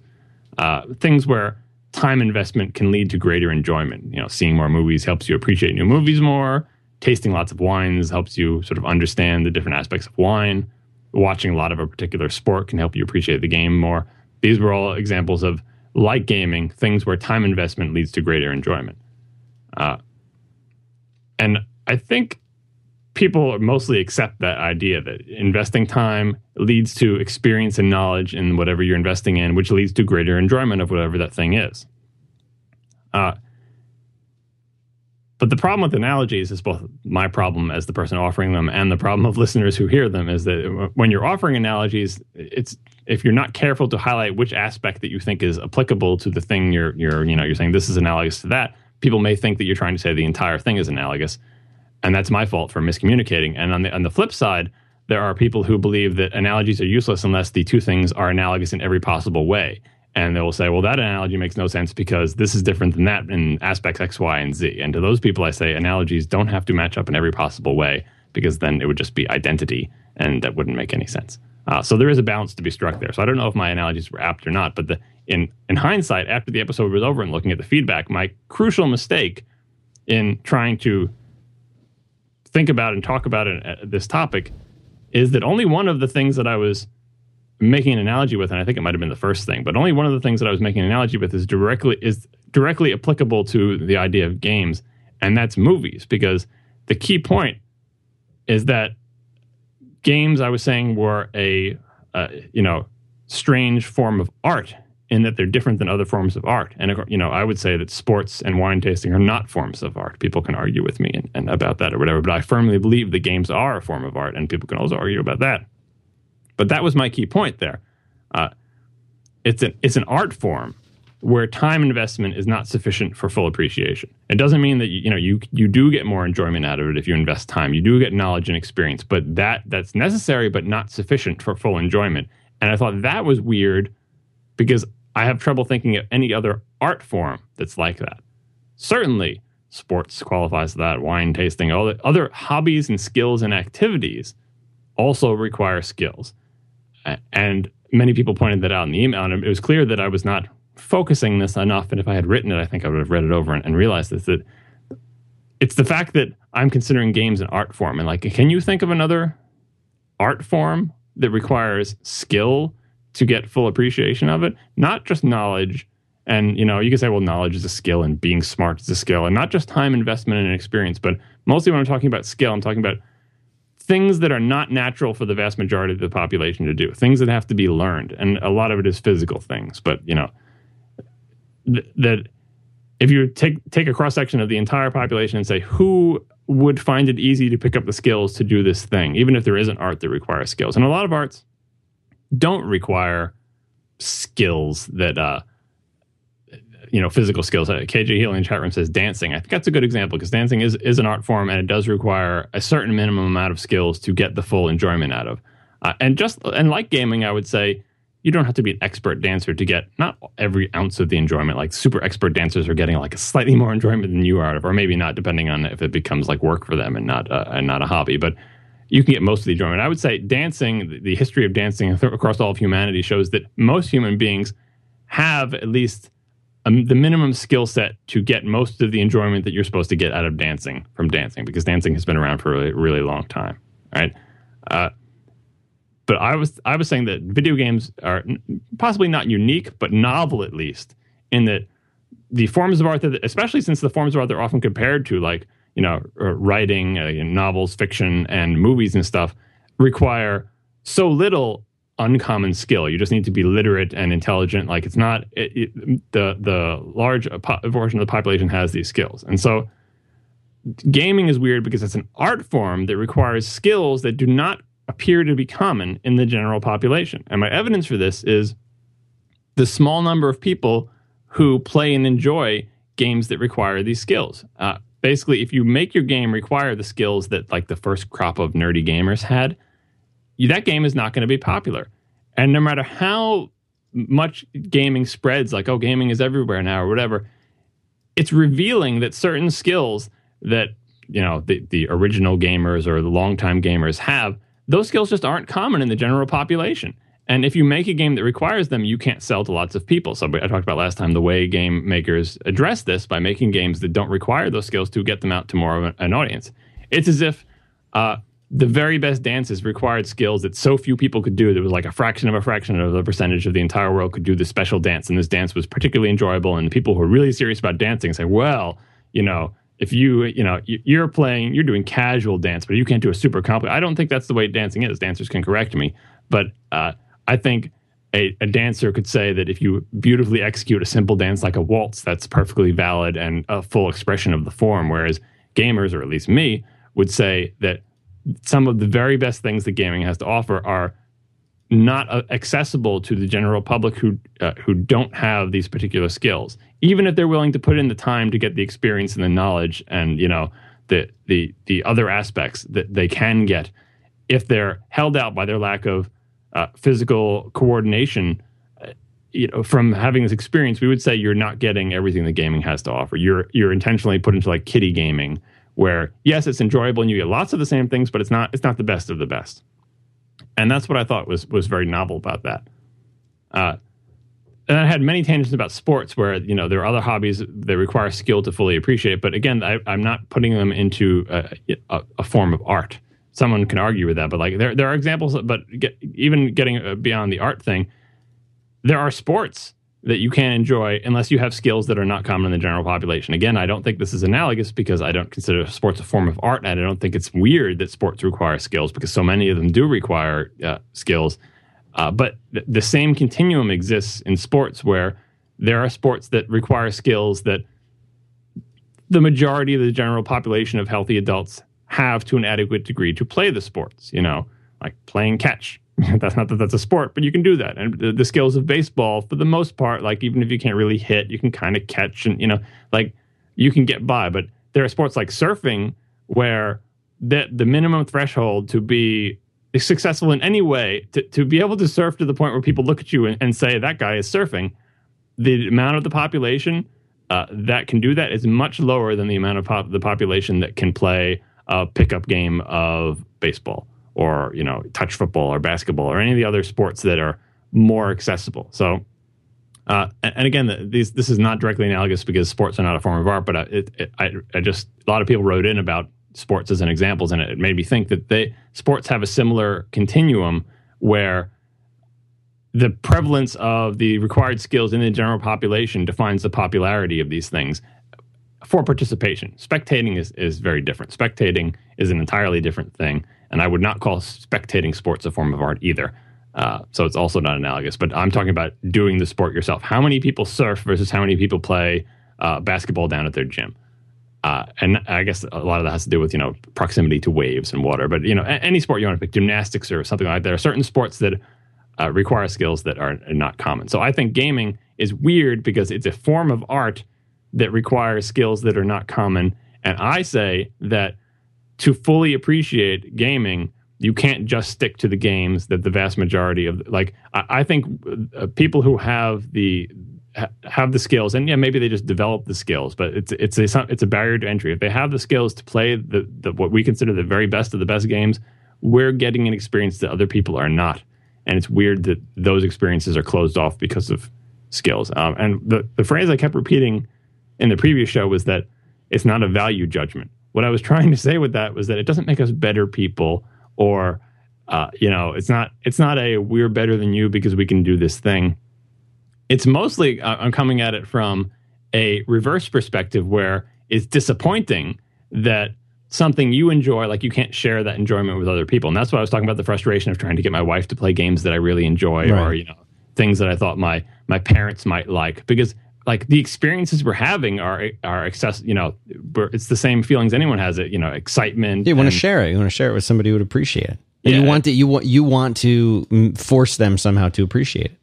uh, things where time investment can lead to greater enjoyment. You know, seeing more movies helps you appreciate new movies more. tasting lots of wines helps you sort of understand the different aspects of wine. Watching a lot of a particular sport can help you appreciate the game more. These were all examples of, like gaming, things where time investment leads to greater enjoyment. Uh, and I think people mostly accept that idea that investing time leads to experience and knowledge in whatever you're investing in, which leads to greater enjoyment of whatever that thing is. Uh, but the problem with analogies is both my problem as the person offering them and the problem of listeners who hear them is that when you're offering analogies, it's if you're not careful to highlight which aspect that you think is applicable to the thing you're you're you know you're saying this is analogous to that, people may think that you're trying to say the entire thing is analogous, and that's my fault for miscommunicating. And on the on the flip side, there are people who believe that analogies are useless unless the two things are analogous in every possible way and they will say, well, that analogy makes no sense because this is different than that in aspects X, Y, and Z. And to those people, I say analogies don't have to match up in every possible way because then it would just be identity and that wouldn't make any sense. Uh, so there is a balance to be struck there. So I don't know if my analogies were apt or not, but the, in, in hindsight, after the episode was over and looking at the feedback, my crucial mistake in trying to think about and talk about it, uh, this topic is that only one of the things that I was making an analogy with, and I think it might have been the first thing, but only one of the things that I was making an analogy with is directly is directly applicable to the idea of games, and that's movies. Because the key point is that games, I was saying, were a uh, you know strange form of art in that they're different than other forms of art. And you know, I would say that sports and wine tasting are not forms of art. People can argue with me and, and about that or whatever, but I firmly believe the games are a form of art, and people can also argue about that. But that was my key point there. Uh, it's an it's an art form where time investment is not sufficient for full appreciation. It doesn't mean that you, you know you you do get more enjoyment out of it if you invest time. You do get knowledge and experience, but that that's necessary but not sufficient for full enjoyment. And I thought that was weird because I have trouble thinking of any other art form that's like that. Certainly, sports qualifies that, wine tasting, all the other hobbies and skills and activities also require skills. And many people pointed that out in the email, and it was clear that I was not focusing this enough. And if I had written it, I think I would have read it over and, and realized this that it's the fact that I'm considering games an art form. And like, can you think of another art form that requires skill to get full appreciation of it? Not just knowledge. And you know, you can say, well, knowledge is a skill, and being smart is a skill, and not just time investment and experience, but mostly when I'm talking about skill, I'm talking about things that are not natural for the vast majority of the population to do, things that have to be learned. And a lot of it is physical things. But, you know, th- that if you take, take a cross section of the entire population and say, who would find it easy to pick up the skills to do this thing, even if there isn't art that requires skills? And a lot of arts don't require skills that, uh, you know physical skills. Uh, KJ Healing chat room says dancing. I think that's a good example because dancing is is an art form and it does require a certain minimum amount of skills to get the full enjoyment out of. Uh, and just and like gaming, I would say you don't have to be an expert dancer to get not every ounce of the enjoyment. Like super expert dancers are getting like a slightly more enjoyment than you are, of, or maybe not, depending on if it becomes like work for them and not uh, and not a hobby. But you can get most of the enjoyment. I would say dancing, the history of dancing across all of humanity shows that most human beings have at least um, the minimum skill set to get most of the enjoyment that you're supposed to get out of dancing from dancing because dancing has been around for a really, really long time, right? Uh, but I was I was saying that video games are possibly not unique, but novel at least in that the forms of art that, especially since the forms of art they're often compared to, like you know, uh, writing, uh, novels, fiction, and movies and stuff, require so little uncommon skill. You just need to be literate and intelligent. Like it's not it, it, the the large portion of the population has these skills, and so gaming is weird because it's an art form that requires skills that do not appear to be common in the general population. And my evidence for this is the small number of people who play and enjoy games that require these skills. Uh, basically, if you make your game require the skills that like the first crop of nerdy gamers had that game is not going to be popular. And no matter how much gaming spreads, like, oh, gaming is everywhere now or whatever, it's revealing that certain skills that, you know, the, the original gamers or the longtime gamers have, those skills just aren't common in the general population. And if you make a game that requires them, you can't sell to lots of people. So I talked about last time the way game makers address this by making games that don't require those skills to get them out to more of an audience. it's as if uh, the very best dances required skills that so few people could do. There was like a fraction of a fraction of the percentage of the entire world could do this special dance, and this dance was particularly enjoyable. And people who are really serious about dancing say, "Well, you know, if you you know you're playing, you're doing casual dance, but you can't do a super complex." I don't think that's the way dancing is. Dancers can correct me, but uh, I think. A, a dancer could say that if you beautifully execute a simple dance like a waltz, that's perfectly valid and a full expression of the form. Whereas gamers, or at least me, would say that some of the very best things that gaming has to offer are not uh, accessible to the general public who uh, who don't have these particular skills even if they're willing to put in the time to get the experience and the knowledge and you know the the the other aspects that they can get if they're held out by their lack of uh, physical coordination uh, you know from having this experience we would say you're not getting everything that gaming has to offer you're you're intentionally put into like kitty gaming where yes, it's enjoyable and you get lots of the same things, but it's not it's not the best of the best. And that's what I thought was was very novel about that. Uh, and I had many tangents about sports where you know there are other hobbies that require skill to fully appreciate, but again, I, am not putting them into a, a, a, form of art. Someone can argue with that, but like there there are examples. But get, even getting uh, beyond the art thing, there are sports that you can't enjoy unless you have skills that are not common in the general population. Again, I don't think this is analogous because I don't consider sports a form of art, and I don't think it's weird that sports require skills because so many of them do require uh, skills. Uh, but th- the same continuum exists in sports where there are sports that require skills that the majority of the general population of healthy adults have to an adequate degree to play the sports, you know, like playing catch that's not that that's a sport, but you can do that. And the, the, skills of baseball, for the most part, like even if you can't really hit, you can kind of catch and, you know, like you can get by. But there are sports like surfing where the, the minimum threshold to be successful in any way, to, to be able to surf to the point where people look at you and, and say, that guy is surfing, the amount of the population uh, that can do that is much lower than the amount of pop- the population that can play a pickup game of baseball or you know touch football or basketball or any of the other sports that are more accessible. So, uh, and, again, these this is not directly analogous because sports are not a form of art, but it, it, I, I just a lot of people wrote in about sports as an examples, and it made me think that they sports have a similar continuum where the prevalence of the required skills in the general population defines the popularity of these things for participation. Spectating is, is very different. Spectating is an entirely different thing. And I would not call spectating sports a form of art either. Uh, so it's also not analogous. But I'm talking about doing the sport yourself. How many people surf versus how many people play uh, basketball down at their gym? Uh, and I guess a lot of that has to do with you know proximity to waves and water. But you know any sport you want to pick, gymnastics or something like that. There are certain sports that uh, require skills that are not common. So I think gaming is weird because it's a form of art that require skills that are not common. And I say that to fully appreciate gaming, you can't just stick to the games that the vast majority of like I, I think uh, people who have the have the skills and yeah maybe they just develop the skills but it's it's a it's a barrier to entry. If they have the skills to play the, the what we consider the very best of the best games we're getting an experience that other people are not. And it's weird that those experiences are closed off because of skills. Um, and the, the phrase i kept repeating in the previous show was that it's not a value judgment. What I was trying to say with that was that it doesn't make us better people or uh, you know it's not it's not a we're better than you because we can do this thing. It's mostly uh, i'm coming at it from a reverse perspective where it's disappointing that something you enjoy like you can't share that enjoyment with other people. And that's why i was talking about the frustration of trying to get my wife to play games that i really enjoy right. or you know things that i thought my my parents might like. Because like the experiences we're having are are access you know it's the same feelings anyone has it you know excitement you want to share it. You want to share it with somebody who would appreciate it. And yeah, you want to you want you want to mm, force them somehow to appreciate it.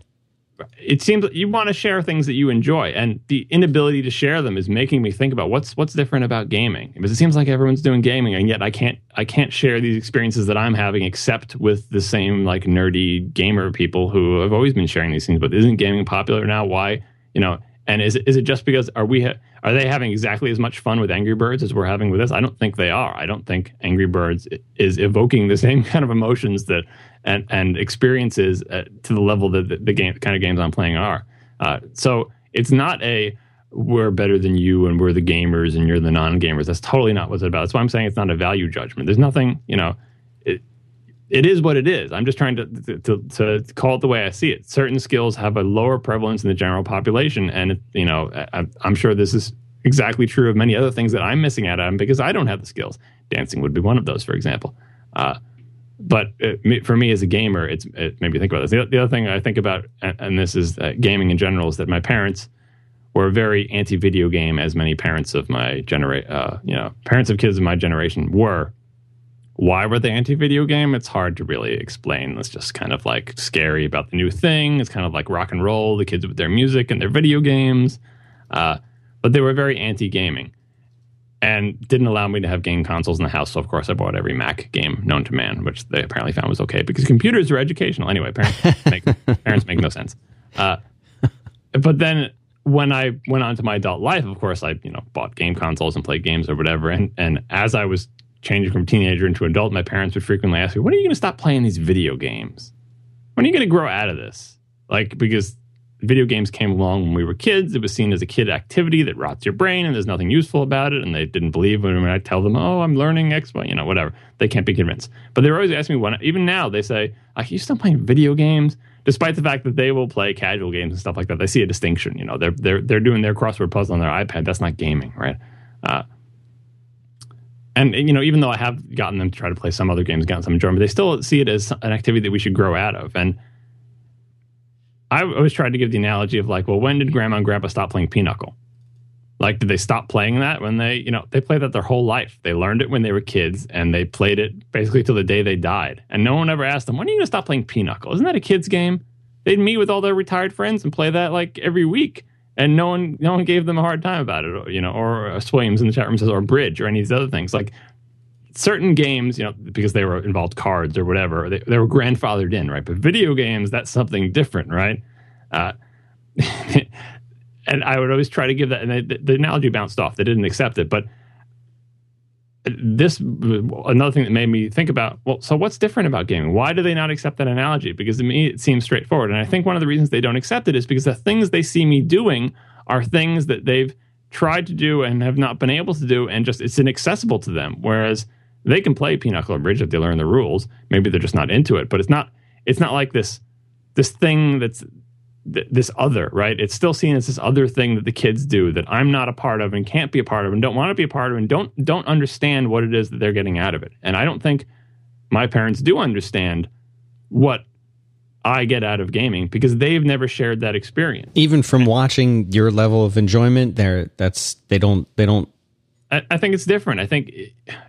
It seems you want to share things that you enjoy and the inability to share them is making me think about what's what's different about gaming. Because it seems like everyone's doing gaming and yet i can't i can't share these experiences that i'm having except with the same like nerdy gamer people who have always been sharing these things but isn't gaming popular now? Why? You know and is it, is it just because are we ha- are they having exactly as much fun with Angry Birds as we're having with this? I don't think they are. I don't think Angry Birds is evoking the same kind of emotions that and and experiences uh, to the level that the, the, game kind of games I'm playing are. Uh, so it's not a we're better than you and we're the gamers and you're the non-gamers. That's totally not what it's about. That's why I'm saying it's not a value judgment. There's nothing, you know, it, is what it is. I'm just trying to, to, to call it the way I see it. Certain skills have a lower prevalence in the general population, and you know, I, I'm sure this is exactly true of many other things that I'm missing out on because I don't have the skills. Dancing would be one of those, for example. Uh, but it, for me as a gamer, it's it made me think about this. The, the other thing I think about, and, and this is uh, gaming in general, is that my parents were very anti-video game, as many parents of my generation, uh, you know, parents of kids of my generation were. Why were they anti-video game? It's hard to really explain. It's just kind of like scary about the new thing. It's kind of like rock and roll. The kids with their music and their video games, uh, but they were very anti-gaming and didn't allow me to have game consoles in the house. So of course I bought every Mac game known to man, which they apparently found was okay because computers are educational anyway. Parents make, parents make no sense. Uh, but then when I went on to my adult life, of course I you know bought game consoles and played games or whatever. And and as I was changing from teenager into adult, my parents would frequently ask me, "When are you going to stop playing these video games? When are you going to grow out of this?" Like because video games came along when we were kids. It was seen as a kid activity that rots your brain and there's nothing useful about it. And they didn't believe when I tell them, oh, I'm learning X, Y, you know, whatever. They can't be convinced. But they were always asking me, when, even now, they say, are you still playing video games? Despite the fact that they will play casual games and stuff like that, they see a distinction. You know, they're, they're, they're doing their crossword puzzle on their iPad. That's not gaming, right? Uh, and you know, even though I have gotten them to try to play some other games, gotten some enjoyment, they still see it as an activity that we should grow out of. And I always tried to give the analogy of like, well, when did grandma and grandpa stop playing pinochle? Like, did they stop playing that when they, you know, they played that their whole life? They learned it when they were kids and they played it basically till the day they died. And no one ever asked them, when are you going to stop playing pinochle? Isn't that a kid's game? They'd meet with all their retired friends and play that like every week. And no one, no one gave them a hard time about it, you know, or uh, Swames in the chat room says, or bridge or any of these other things. Like certain games, you know, because they were involved cards or whatever, they, they were grandfathered in, right? But video games, that's something different, right? Uh, and I would always try to give that, and the, the analogy bounced off. They didn't accept it, but this another thing that made me think about well so what's different about gaming? Why do they not accept that analogy? Because to me it seems straightforward. And i think one of the reasons they don't accept it is because the things they see me doing are things that they've tried to do and have not been able to do and just it's inaccessible to them. Whereas they can play Pinochle Bridge if they learn the rules. Maybe they're just not into it, but it's not it's not like this this thing that's th- this other, right? It's still seen as this other thing that the kids do that I'm not a part of and can't be a part of and don't want to be a part of and don't don't understand what it is that they're getting out of it. And I don't think my parents do understand what I get out of gaming because they've never shared that experience. Even from watching your level of enjoyment, there that's they don't they don't I, think it's different. I think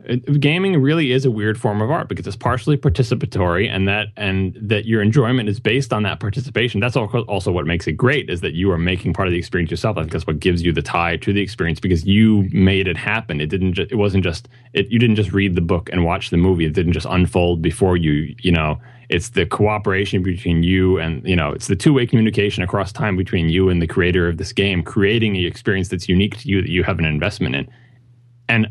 uh, gaming really is a weird form of art because it's partially participatory, and that and that your enjoyment is based on that participation. That's also what makes it great is that you are making part of the experience yourself. I think that's what gives you the tie to the experience because you made it happen. It didn't. Just, it wasn't just. It, you didn't just read the book and watch the movie. It didn't just unfold before you. You know, it's the cooperation between you and you know, it's the two way communication across time between you and the creator of this game, creating an experience that's unique to you that you have an investment in and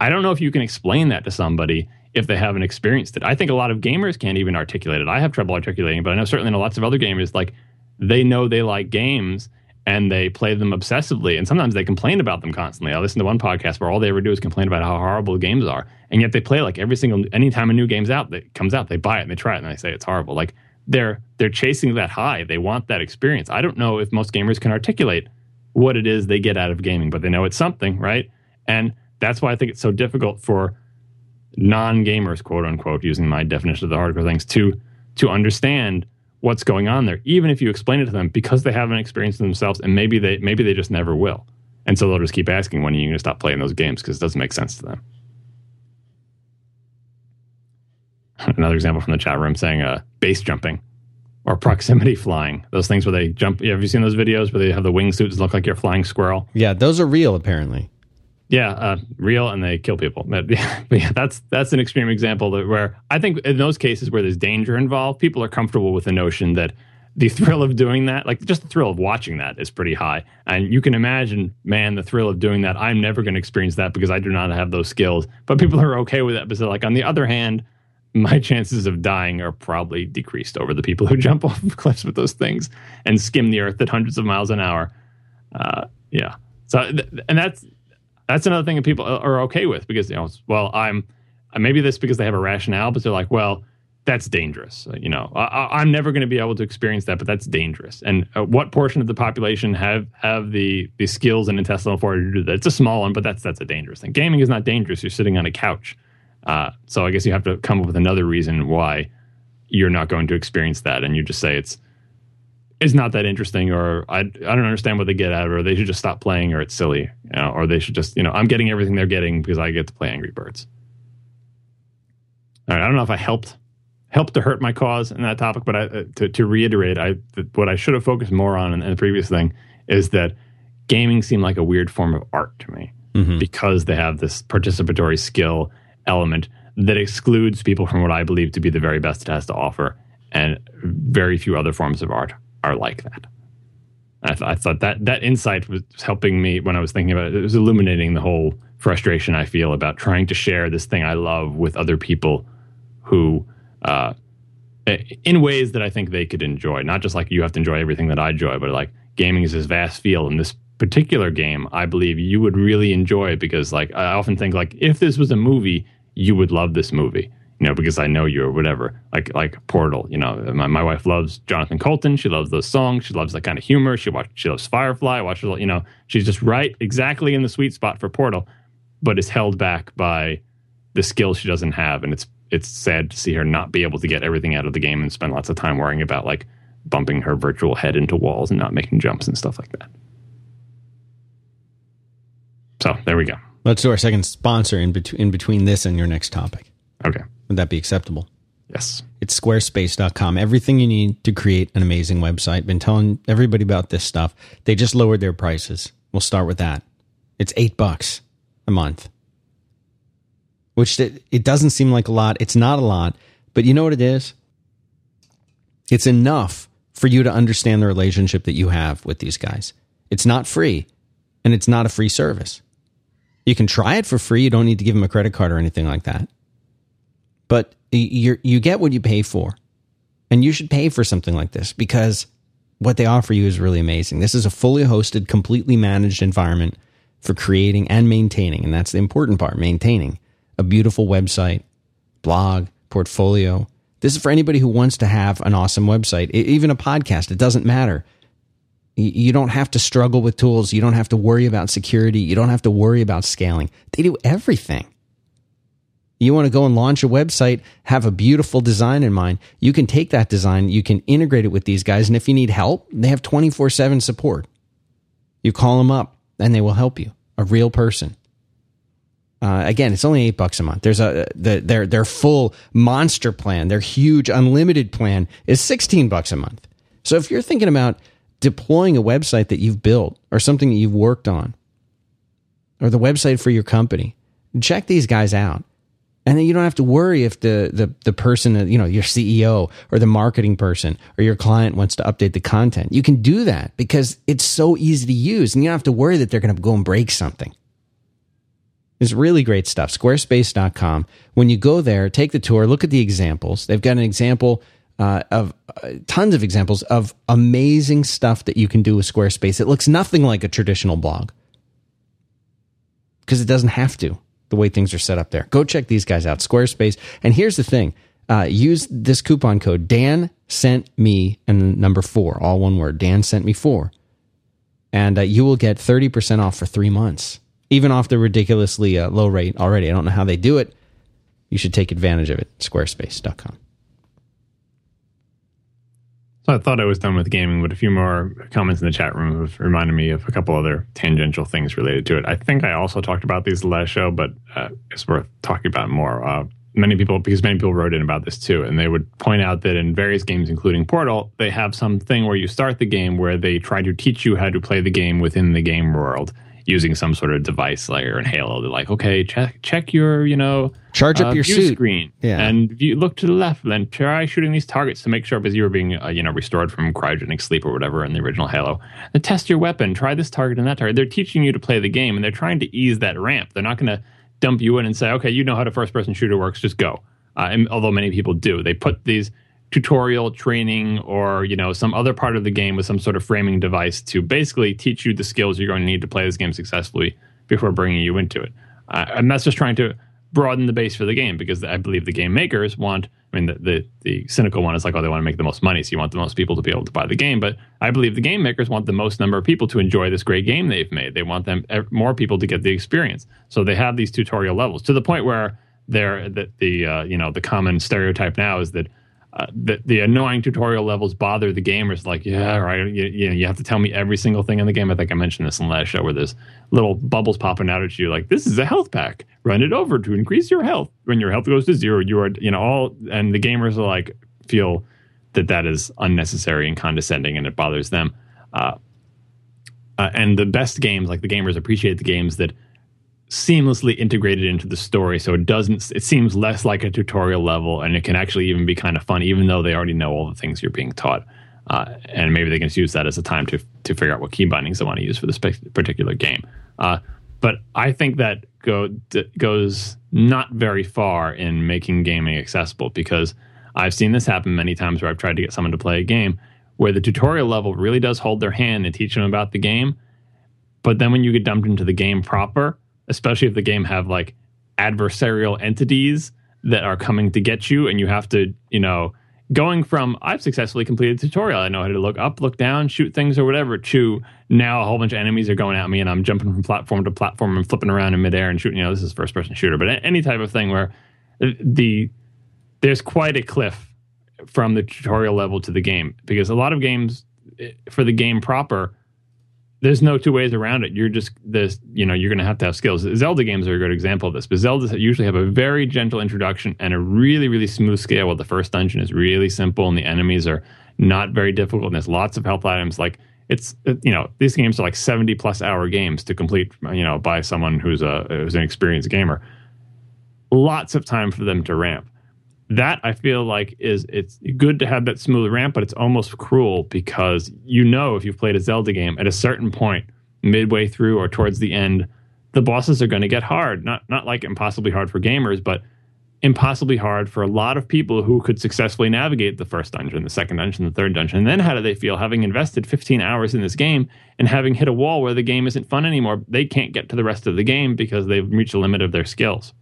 I don't know if you can explain that to somebody if they haven't experienced it. I think a lot of gamers can't even articulate it. I have trouble articulating but I know certainly in lots of other gamers like they know they like games and they play them obsessively and sometimes they complain about them constantly. I listen to one podcast where all they ever do is complain about how horrible games are. And yet they play like every single anytime a new game's out that comes out, they buy it and they try it and they say it's horrible. Like they're they're chasing that high. They want that experience. I don't know if most gamers can articulate what it is they get out of gaming, but they know it's something, right? And that's why I think it's so difficult for non gamers, quote unquote, using my definition of the hardcore things, to to understand what's going on there, even if you explain it to them, because they haven't experienced it themselves, and maybe they maybe they just never will, and so they'll just keep asking when are you going to stop playing those games because it doesn't make sense to them. Another example from the chat room saying uh, base jumping or proximity flying. Those things where they jump. Have you seen those videos where they have the wingsuits look like you're flying squirrel? Yeah, those are real apparently. Yeah, uh, real, and they kill people. But yeah, that's that's an extreme example that where I think in those cases where there's danger involved, people are comfortable with the notion that the thrill of doing that, like just the thrill of watching that, is pretty high. And you can imagine, man, the thrill of doing that. I'm never going to experience that because I do not have those skills. But people are okay with that. But like on the other hand, my chances of dying are probably decreased over the people who jump off of cliffs with those things and skim the earth at hundreds of miles an hour. Uh, Yeah. So, and that's that's another thing that people are okay with because you know, well, I'm maybe this because they have a rationale, but they're like, well, that's dangerous. You know, I, am never going to be able to experience that, but that's dangerous. And uh, what portion of the population have have the the skills and intestinal fortitude to do that? It's a small one, but that's that's a dangerous thing. Gaming is not dangerous. You're sitting on a couch, uh, so I guess you have to come up with another reason why you're not going to experience that, and you just say it's it's not that interesting, or I I don't understand what they get out of it, or they should just stop playing, or it's silly, you know, or they should just you know I'm getting everything they're getting because I get to play Angry Birds. All right, I don't know if I helped helped to hurt my cause in that topic. But I, uh, to, to reiterate, I what I should have focused more on in, in, the previous thing is that gaming seemed like a weird form of art to me mm-hmm. because they have this participatory skill element that excludes people from what I believe to be the very best it has to offer, and very few other forms of art are like that. I, th- I thought that that insight was helping me when I was thinking about it. It was illuminating the whole frustration I feel about trying to share this thing I love with other people who uh, in ways that I think they could enjoy. Not just like you have to enjoy everything that I enjoy, but like gaming is this vast field. And this particular game, I believe you would really enjoy because like I often think like if this was a movie, you would love this movie. You know, because I know you or whatever. Like like Portal. You know, my, my wife loves Jonathan Coulton. She loves those songs. She loves that kind of humor. She watch she loves Firefly. Watches you know she's just right exactly in the sweet spot for Portal, but is held back by the skills she doesn't have, and it's it's sad to see her not be able to get everything out of the game and spend lots of time worrying about like bumping her virtual head into walls and not making jumps and stuff like that. So there we go. Let's do our second sponsor in, bet- in between this and your next topic. Okay. Would that be acceptable? Yes. It's squarespace.com. Everything you need to create an amazing website. Been telling everybody about this stuff. They just lowered their prices. We'll start with that. It's eight bucks a month which it, it doesn't seem like a lot. It's not a lot, but you know what it is? It's enough for you to understand the relationship that you have with these guys. It's not free and it's not a free service. You can try it for free. You don't need to give them a credit card or anything like that. But you you get what you pay for. And you should pay for something like this because what they offer you is really amazing. This is a fully hosted, completely managed environment for creating and maintaining. And that's the important part maintaining a beautiful website, blog, portfolio. This is for anybody who wants to have an awesome website, even a podcast. It doesn't matter. You don't have to struggle with tools. You don't have to worry about security. You don't have to worry about scaling. They do everything. You want to go and launch a website, have a beautiful design in mind. You can take that design, you can integrate it with these guys. And if you need help, they have 24 7 support. You call them up and they will help you, a real person. Uh, again, it's only eight bucks a month. There's a the, their their full monster plan, their huge unlimited plan is sixteen bucks a month. So if you're thinking about deploying a website that you've built or something that you've worked on, or the website for your company, check these guys out, and then you don't have to worry if the the the person, you know, your CEO or the marketing person or your client wants to update the content. You can do that because it's so easy to use, and you don't have to worry that they're going to go and break something. It's really great stuff. Squarespace.com. When you go there, take the tour, look at the examples. They've got an example uh, of uh, tons of examples of amazing stuff that you can do with Squarespace. It looks nothing like a traditional blog because it doesn't have to the way things are set up there. Go check these guys out, Squarespace. And here's the thing uh, use this coupon code Dan sent me and number four, all one word. Dan sent me four. And uh, you will get 30% off for three months even off the ridiculously uh, low rate already. I don't know how they do it. You should take advantage of it. Squarespace.com. So I thought I was done with gaming, but a few more comments in the chat room have reminded me of a couple other tangential things related to it. I think I also talked about these last show, but uh, it's worth talking about more. Uh, many people, because many people wrote in about this too, and they would point out that in various games, including Portal, they have something where you start the game where they try to teach you how to play the game within the game world using some sort of device layer in Halo. They're like, okay, check check your you know charge up uh, your suit screen, yeah, and you look to the left, then try shooting these targets to make sure because you were being uh, you know restored from cryogenic sleep or whatever in the original Halo. Then test your weapon, try this target and that target. They're teaching you to play the game, and they're trying to ease that ramp. They're not going to dump you in and say, okay, you know how the first person shooter works, just go. Uh, and although many people do, they put these tutorial training or you know some other part of the game with some sort of framing device to basically teach you the skills you're going to need to play this game successfully before bringing you into it. Uh, and that's just trying to broaden the base for the game because i believe the game makers want i mean the, the, the cynical one is like oh they want to make the most money so you want the most people to be able to buy the game. But i believe the game makers want the most number of people to enjoy this great game they've made. They want them more people to get the experience. So they have these tutorial levels to the point where they're the, the uh, you know the common stereotype now is that uh, the, the annoying tutorial levels bother the gamers. Like, yeah, right. You, you, know, you have to tell me every single thing in the game. I think I mentioned this in the last show where there's little bubbles popping out at you. Like, this is a health pack. Run it over to increase your health. When your health goes to zero, you are, you know, all, and the gamers are like, feel that that is unnecessary and condescending and it bothers them. Uh, uh, and the best games, like the gamers appreciate the games that seamlessly integrated into the story so it doesn't it seems less like a tutorial level and it can actually even be kind of fun even though they already know all the things you're being taught. Uh, and maybe they can use that as a time to to figure out what key bindings they want to use for this particular game. Uh, but i think that go, goes not very far in making gaming accessible because i've seen this happen many times where i've tried to get someone to play a game where the tutorial level really does hold their hand and teach them about the game but then when you get dumped into the game proper especially if the game have like adversarial entities that are coming to get you and you have to, you know, going from I've successfully completed the tutorial. I know how to look up, look down, shoot things or whatever to now a whole bunch of enemies are going at me and I'm jumping from platform to platform and flipping around in midair and shooting. You know, this is first person shooter, but any type of thing where the there's quite a cliff from the tutorial level to the game because a lot of games eh, for the game proper there's no two ways around it. You're just this, you know, you're going to have to have skills. Zelda games are a good example of this, but Zelda usually have a very gentle introduction and a really, really smooth scale. Well, the first dungeon is really simple and the enemies are not very difficult, and there's lots of health items. Like it's, you know, these games are like 70 plus hour games to complete, you know, by someone who's a who's an experienced gamer. Lots of time for them to ramp that I feel like is it's good to have that smooth ramp, but it's almost cruel because you know if you've played a Zelda game at a certain point, midway through or towards the end, the bosses are going to get hard. Not not like impossibly hard for gamers, but impossibly hard for a lot of people who could successfully navigate the first dungeon, the second dungeon, the third dungeon. And then how do they feel having invested 15 hours in this game and having hit a wall where the game isn't fun anymore? They can't get to the rest of the game because they've reached the limit of their skills.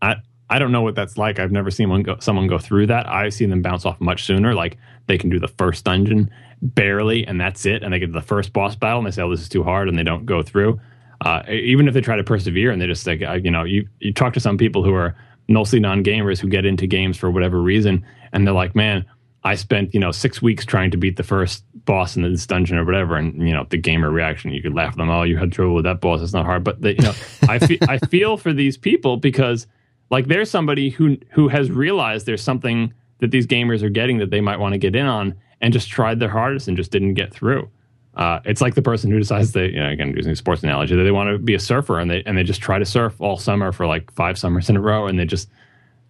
I, I don't know what that's like. I've never seen one go, someone go through that. I've seen them bounce off much sooner. Like they can do the first dungeon barely, and that's it. And they get to the first boss battle, and they say, "Oh, this is too hard," and they don't go through. Uh, even if they try to persevere, and they just like, you know, you you talk to some people who are mostly non gamers who get into games for whatever reason, and they're like, "Man, I spent you know six weeks trying to beat the first boss in this dungeon or whatever, and you know the gamer reaction, you could laugh at them. Oh, you had trouble with that boss. It's not hard, but they, you know, I fe- I feel for these people because like there's somebody who who has realized there's something that these gamers are getting that they might want to get in on and just tried their hardest and just didn't get through. Uh, it's like the person who decides they, you know, again, using a sports analogy, that they want to be a surfer and they and they just try to surf all summer for like five summers in a row and they just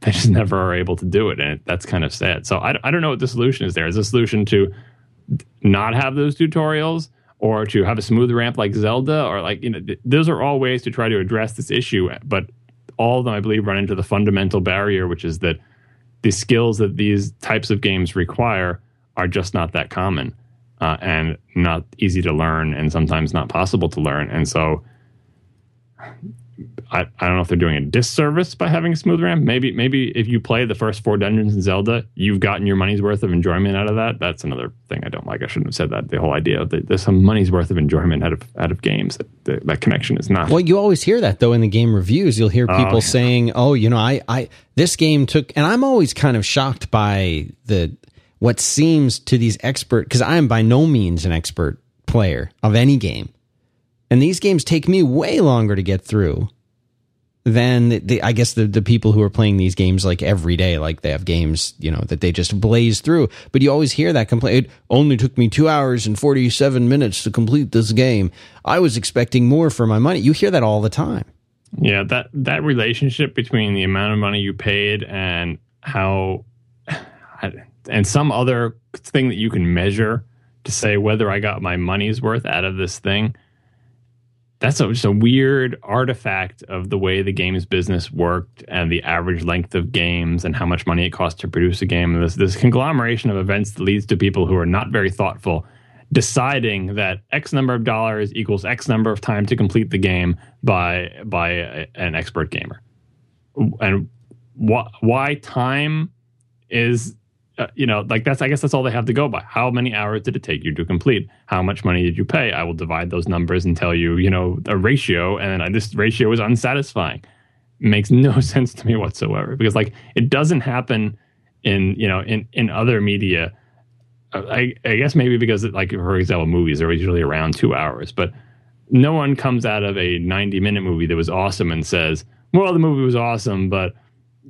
they just never are able to do it, and it, that's kind of sad. So I, I don't know what the solution is. There is a solution to not have those tutorials or to have a smooth ramp like Zelda, or like you know, th- those are all ways to try to address this issue. But all of them, I believe, run into the fundamental barrier, which is that the skills that these types of games require are just not that common uh, and not easy to learn and sometimes not possible to learn. And so I, I don't know if they're doing a disservice by having a smooth ramp. Maybe maybe if you play the first four dungeons in Zelda, you've gotten your money's worth of enjoyment out of that. That's another thing I don't like. I shouldn't have said that. The whole idea that there's some money's worth of enjoyment out of out of games. That, that connection is not. Well, you always hear that though in the game reviews. You'll hear oh, people oh, yeah. saying, "Oh, you know, I I this game took," and I'm always kind of shocked by the what seems to these expert because I am by no means an expert player of any game, and these games take me way longer to get through than the, I guess the, the people who are playing these games like every day, like they have games, you know, that they just blaze through. But you always hear that complaint. It only took me two hours and 47 minutes to complete this game. I was expecting more for my money. You hear that all the time. Yeah, that, that relationship between the amount of money you paid and how, and some other thing that you can measure to say whether I got my money's worth out of this thing that's a, just a weird artifact of the way the games business worked and the average length of games and how much money it costs to produce a game. This, this conglomeration of events that leads to people who are not very thoughtful deciding that X number of dollars equals X number of time to complete the game by by a, an expert gamer, and wh- why time is uh, you know, like that's I guess that's all they have to go by. How many hours did it take you to complete? How much money did you pay? I will divide those numbers and tell you, you know, a ratio, and then this ratio is unsatisfying. It makes no sense to me whatsoever because like it doesn't happen in you know in in other media. I, I guess maybe because like for example, movies are usually around two hours, but no one comes out of a ninety minute movie that was awesome and says, "Well, the movie was awesome, but."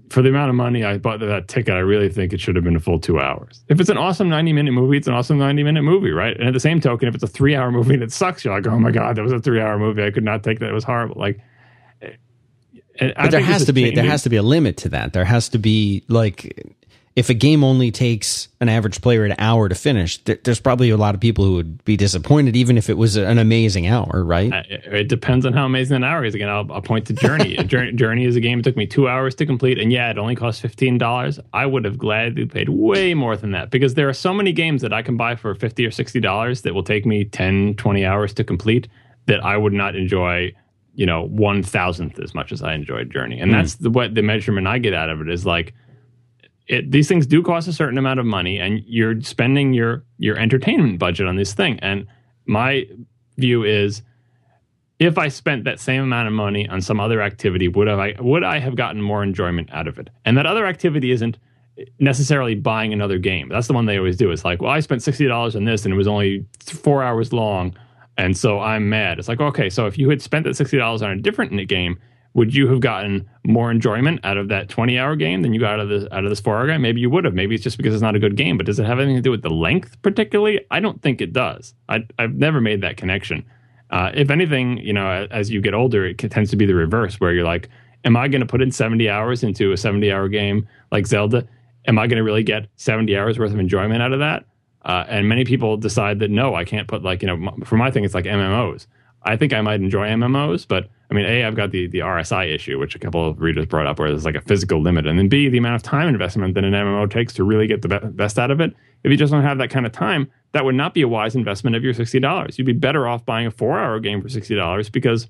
For the amount of money I bought that ticket, I really think it should have been a full two hours. If it's an awesome 90 minute movie, it's an awesome 90 minute movie, right? And at the same token, if it's a three hour movie and it sucks, you're like, oh my God, that was a three hour movie. I could not take that. It was horrible. Like, eh, eh, but there has to be, changing. there has to be a limit to that. There has to be like, if a game only takes an average player an hour to finish, there's probably a lot of people who would be disappointed, even if it was an amazing hour, right? Uh, it depends on how amazing an hour is. Again, I'll, I'll point to Journey. Journey. Journey is a game it took me two hours to complete, and yeah, it only cost fifteen dollars. I would have gladly paid way more than that because there are so many games that I can buy for fifty or sixty dollars that will take me 10, 20 hours to complete that I would not enjoy you know one thousandth as much as I enjoyed Journey, and mm. that's the what the measurement I get out of it is like it, these things do cost a certain amount of money, and you're spending your your entertainment budget on this thing. And my view is, if I spent that same amount of money on some other activity, would have I would I have gotten more enjoyment out of it? And that other activity isn't necessarily buying another game. That's the one they always do. It's like, well, I spent sixty dollars on this, and it was only four hours long, and so I'm mad. It's like, okay, so if you had spent that sixty dollars on a different game, would you have gotten more enjoyment out of that 20 hour game than you got out of this out of this four hour game? Maybe you would have. Maybe it's just because it's not a good game. But does it have anything to do with the length particularly? I don't think it does. I, have never made that connection. Uh, if anything, you know, as you get older, it tends to be the reverse, where you're like, "Am I going to put in 70 hours into a 70 hour game like Zelda? Am I going to really get 70 hours worth of enjoyment out of that?" Uh, and many people decide that no, I can't put like you know, for my thing, it's like MMOs. I think I might enjoy MMOs, but I mean, A, I've got the, the RSI issue, which a couple of readers brought up, where there's like a physical limit. And then B, the amount of time investment that an MMO takes to really get the best out of it. If you just don't have that kind of time, that would not be a wise investment of your $60. You'd be better off buying a four hour game for $60 because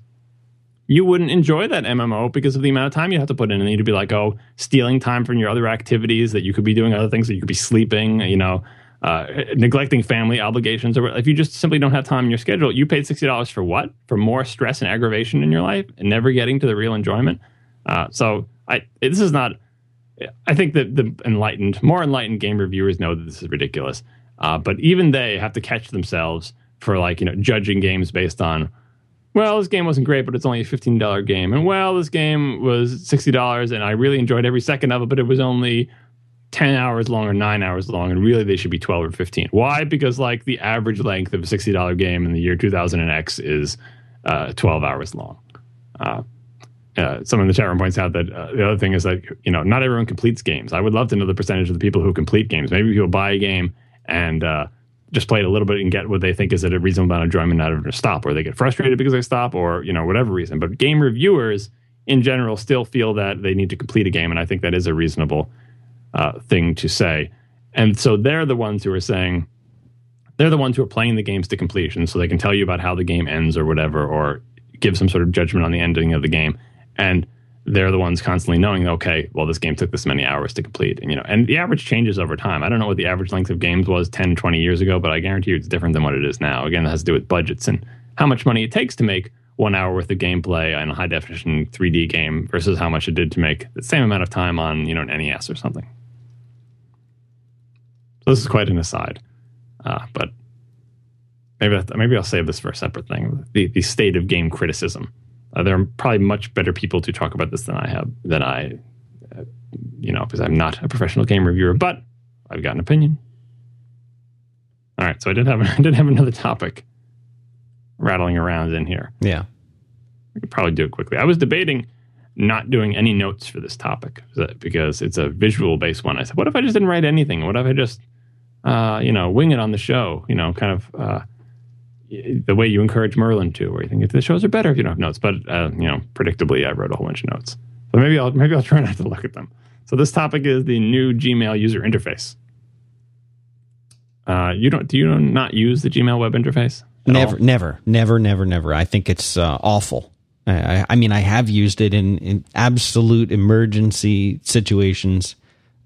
you wouldn't enjoy that MMO because of the amount of time you have to put in. And you'd be like, oh, stealing time from your other activities that you could be doing other things that you could be sleeping, you know, uh, neglecting family obligations, or if you just simply don't have time in your schedule, you paid sixty dollars for what? For more stress and aggravation in your life, and never getting to the real enjoyment. Uh, so, I this is not. I think that the enlightened, more enlightened game reviewers know that this is ridiculous. Uh, but even they have to catch themselves for like you know judging games based on well, this game wasn't great, but it's only a fifteen dollar game, and well, this game was sixty dollars, and I really enjoyed every second of it, but it was only 10 hours long or 9 hours long and really they should be 12 or 15 why? Because like the average length of a $60 game in the year 2000 and x is uh, 12 hours long. Uh, uh, someone in the chat room points out that uh, the other thing is that you know not everyone completes games. I would love to know the percentage of the people who complete games. Maybe people buy a game and uh, just play it a little bit and get what they think is at a reasonable amount of enjoyment out of it to stop or they get frustrated because they stop or you know whatever reason. But game reviewers in general still feel that they need to complete a game and i think that is a reasonable uh, thing to say. And so they're the ones who are saying, they're the ones who are playing the games to completion so they can tell you about how the game ends or whatever, or give some sort of judgment on the ending of the game. And they're the ones constantly knowing, okay, well, this game took this many hours to complete. And, you know, and the average changes over time. I don't know what the average length of games was 10, 20 years ago, but I guarantee you it's different than what it is now. Again, that has to do with budgets and how much money it takes to make one hour worth of gameplay on a high definition 3D game versus how much it did to make the same amount of time on, you know, an NES or something. So this is quite an aside, uh, but maybe maybe I'll save this for a separate thing. The the state of game criticism. Uh, there are probably much better people to talk about this than I have than I, uh, you know, because I'm not a professional game reviewer, but I've got an opinion. All right, so I did have I did have another topic rattling around in here. Yeah, we could probably do it quickly. I was debating not doing any notes for this topic because it's a visual based one. I said, what if I just didn't write anything? What if I just, uh, you know, wing it on the show? You know, kind of, uh, the way you encourage Merlin to, where you think the shows are better if you don't have notes. But uh, you know, predictably, I wrote a whole bunch of notes. So maybe I'll maybe I'll try not to look at them. So this topic is the new Gmail user interface. Uh, you don't do you not use the Gmail web interface? Never, all? never, never, never, never. I think it's uh, awful. I, I, mean, I have used it in, in absolute emergency situations.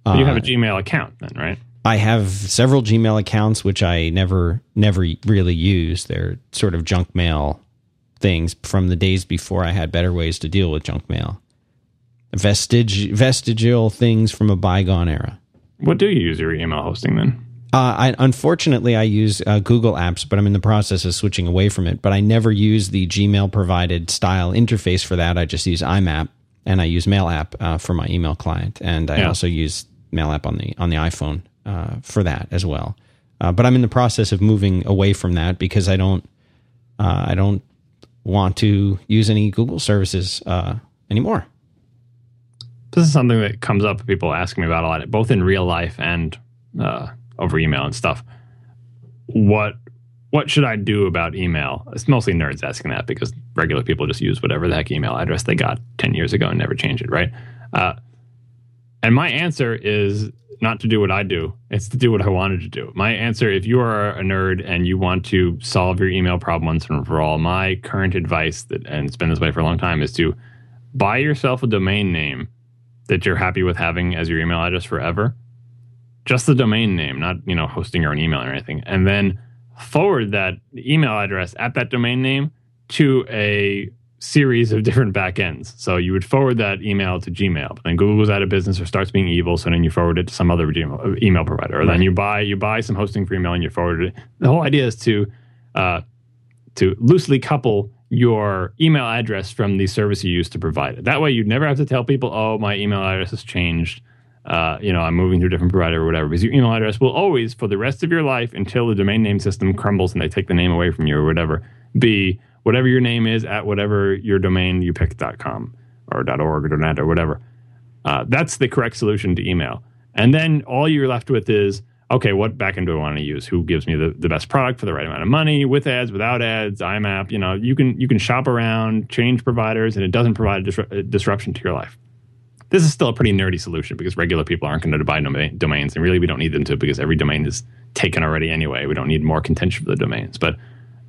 But you have a uh, Gmail account, then, right? I have several Gmail accounts which I never, never really use. They're sort of junk mail things from the days before I had better ways to deal with junk mail. Vestige, vestigial things from a bygone era. What do you use your email hosting then? Uh, I, unfortunately, I use uh, Google Apps, but I'm in the process of switching away from it. But I never use the Gmail provided style interface for that. I just use IMAP and I use MailApp uh, for my email client, and I yeah. also use MailApp on the on the iPhone uh, for that as well. Uh, but I'm in the process of moving away from that because I don't uh, I don't want to use any Google services anymore. This is something that comes up. People ask me about a lot, both in real life and over email and stuff. What what should I do about email? It's mostly nerds asking that because regular people just use whatever the heck email address they got 10 years ago and never change it, right? Uh, and my answer is not to do what I do, it's to do what I wanted to do. My answer, if you are a nerd and you want to solve your email problem once and for all, my current advice, that, and it's been this way for a long time, is to buy yourself a domain name that you're happy with having as your email address forever just the domain name, not you know hosting your own email or anything, and then forward that email address at that domain name to a series of different backends. So you would forward that email to Gmail, but then Google goes out of business or starts being evil, so then you forward it to some other Gmail, uh, email provider, or right. then you buy you buy some hosting for email and you forward it. The whole idea is to uh, to loosely couple your email address from the service you use to provide it. That way, you'd never have to tell people, "Oh, my email address has changed." Uh, you know, I'm moving to a different provider or whatever, because your email address will always, for the rest of your life, until the domain name system crumbles and they take the name away from you or whatever, be whatever your name is at whatever your domain you pick .com or .org or .net or whatever. Uh, that's the correct solution to email. And then all you're left with is, okay, what backend do I want to use? Who gives me the, the best product for the right amount of money with ads, without ads, IMAP? You know, you can you can shop around, change providers, and it doesn't provide a, a disruption to your life this is still a pretty nerdy solution because regular people aren't going to buy domain, domains, and really we don't need them to because every domain is taken already anyway. We don't need more contention for the domains. But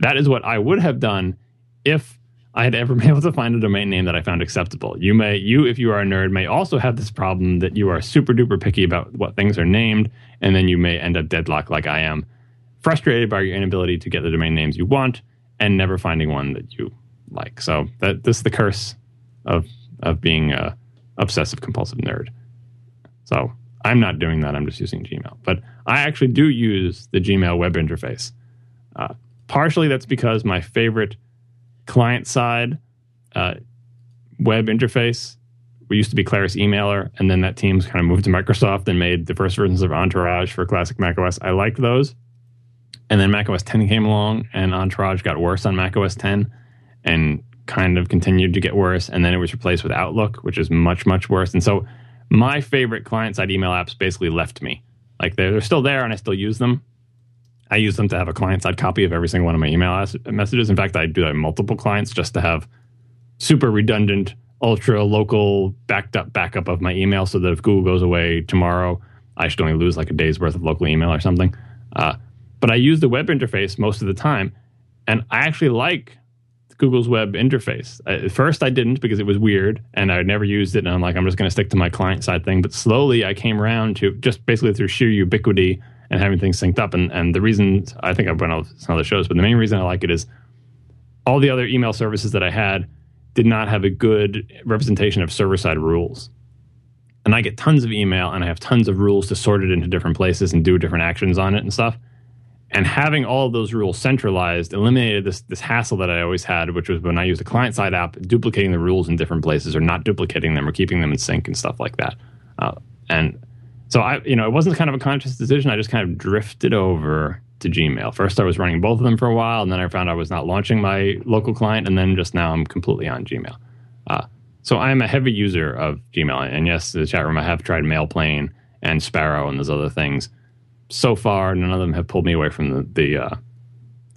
that is what I would have done if I had ever been able to find a domain name that I found acceptable. You may, you if you are a nerd, may also have this problem that you are super duper picky about what things are named, and then you may end up deadlocked like I am, frustrated by your inability to get the domain names you want and never finding one that you like. So that this is the curse of of being a obsessive compulsive nerd. So I'm not doing that. I'm just using Gmail. But I actually do use the Gmail web interface. Uh, partially that's because my favorite client side uh, web interface we used to be Claris Emailer, and then that team's kind of moved to Microsoft and made the first versions of Entourage for classic macOS. I liked those. And then macOS 10 came along, and Entourage got worse on macOS 10. And kind of continued to get worse. And then it was replaced with Outlook, which is much, much worse. And so my favorite client side email apps basically left me. Like they're, they're still there and I still use them. I use them to have a client side copy of every single one of my email as- messages. In fact, I do that in multiple clients just to have super redundant, ultra local backed up backup of my email so that if Google goes away tomorrow, I should only lose like a day's worth of local email or something. Uh, but I use the web interface most of the time. And I actually like Google's web interface. At first, I didn't because it was weird and I never used it. And I'm like, I'm just going to stick to my client side thing. But slowly, I came around to just basically through sheer ubiquity and having things synced up. And, and the reason I think I've been on some other shows, but the main reason I like it is all the other email services that I had did not have a good representation of server side rules. And I get tons of email and I have tons of rules to sort it into different places and do different actions on it and stuff. And having all of those rules centralized eliminated this this hassle that I always had, which was when I used a client side app, duplicating the rules in different places or not duplicating them or keeping them in sync and stuff like that. Uh, and so I, you know, it wasn't kind of a conscious decision. I just kind of drifted over to Gmail. First, I was running both of them for a while, and then I found I was not launching my local client, and then just now I'm completely on Gmail. Uh, so I'm a heavy user of Gmail, and yes, the chat room I have tried Mailplane and Sparrow and those other things so far, none of them have pulled me away from the, the uh,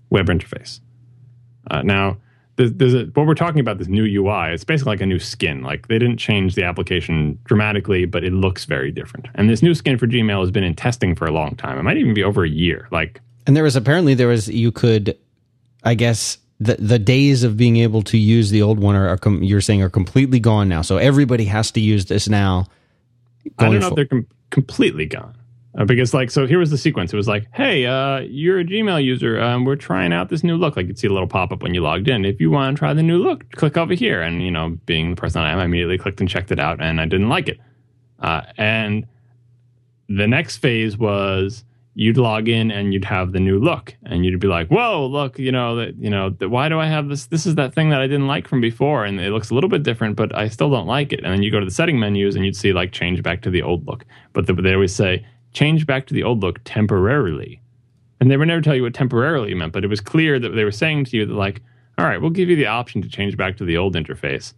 web interface. Uh, now, there's, there's a, what we're talking about this new UI. It's basically like a new skin. Like they didn't change the application dramatically, but it looks very different. And this new skin for Gmail has been in testing for a long time. It might even be over a year. Like, and there was apparently there was you could, I guess the the days of being able to use the old one are, are com- you're saying are completely gone now. So everybody has to use this now. I don't know for- if they're com- completely gone. Uh, because like so here was the sequence. It was like hey uh, you're a gmail user um, we're trying out this new look. Like you'd see a little pop-up when you logged in. If you want to try the new look click over here. And you know being the person i am i immediately clicked and checked it out and i didn't like it. Uh, and the next phase was you'd log in and you'd have the new look. And you'd be like whoa look you know that you know why do i have this? This is that thing that i didn't like from before and it looks a little bit different but i still don't like it. And then you go to the setting menus and you'd see like change back to the old look. But the, they always say change back to the old look temporarily. And they would never tell you what temporarily meant, but it was clear that they were saying to you that, like, all right, we'll give you the option to change back to the old interface,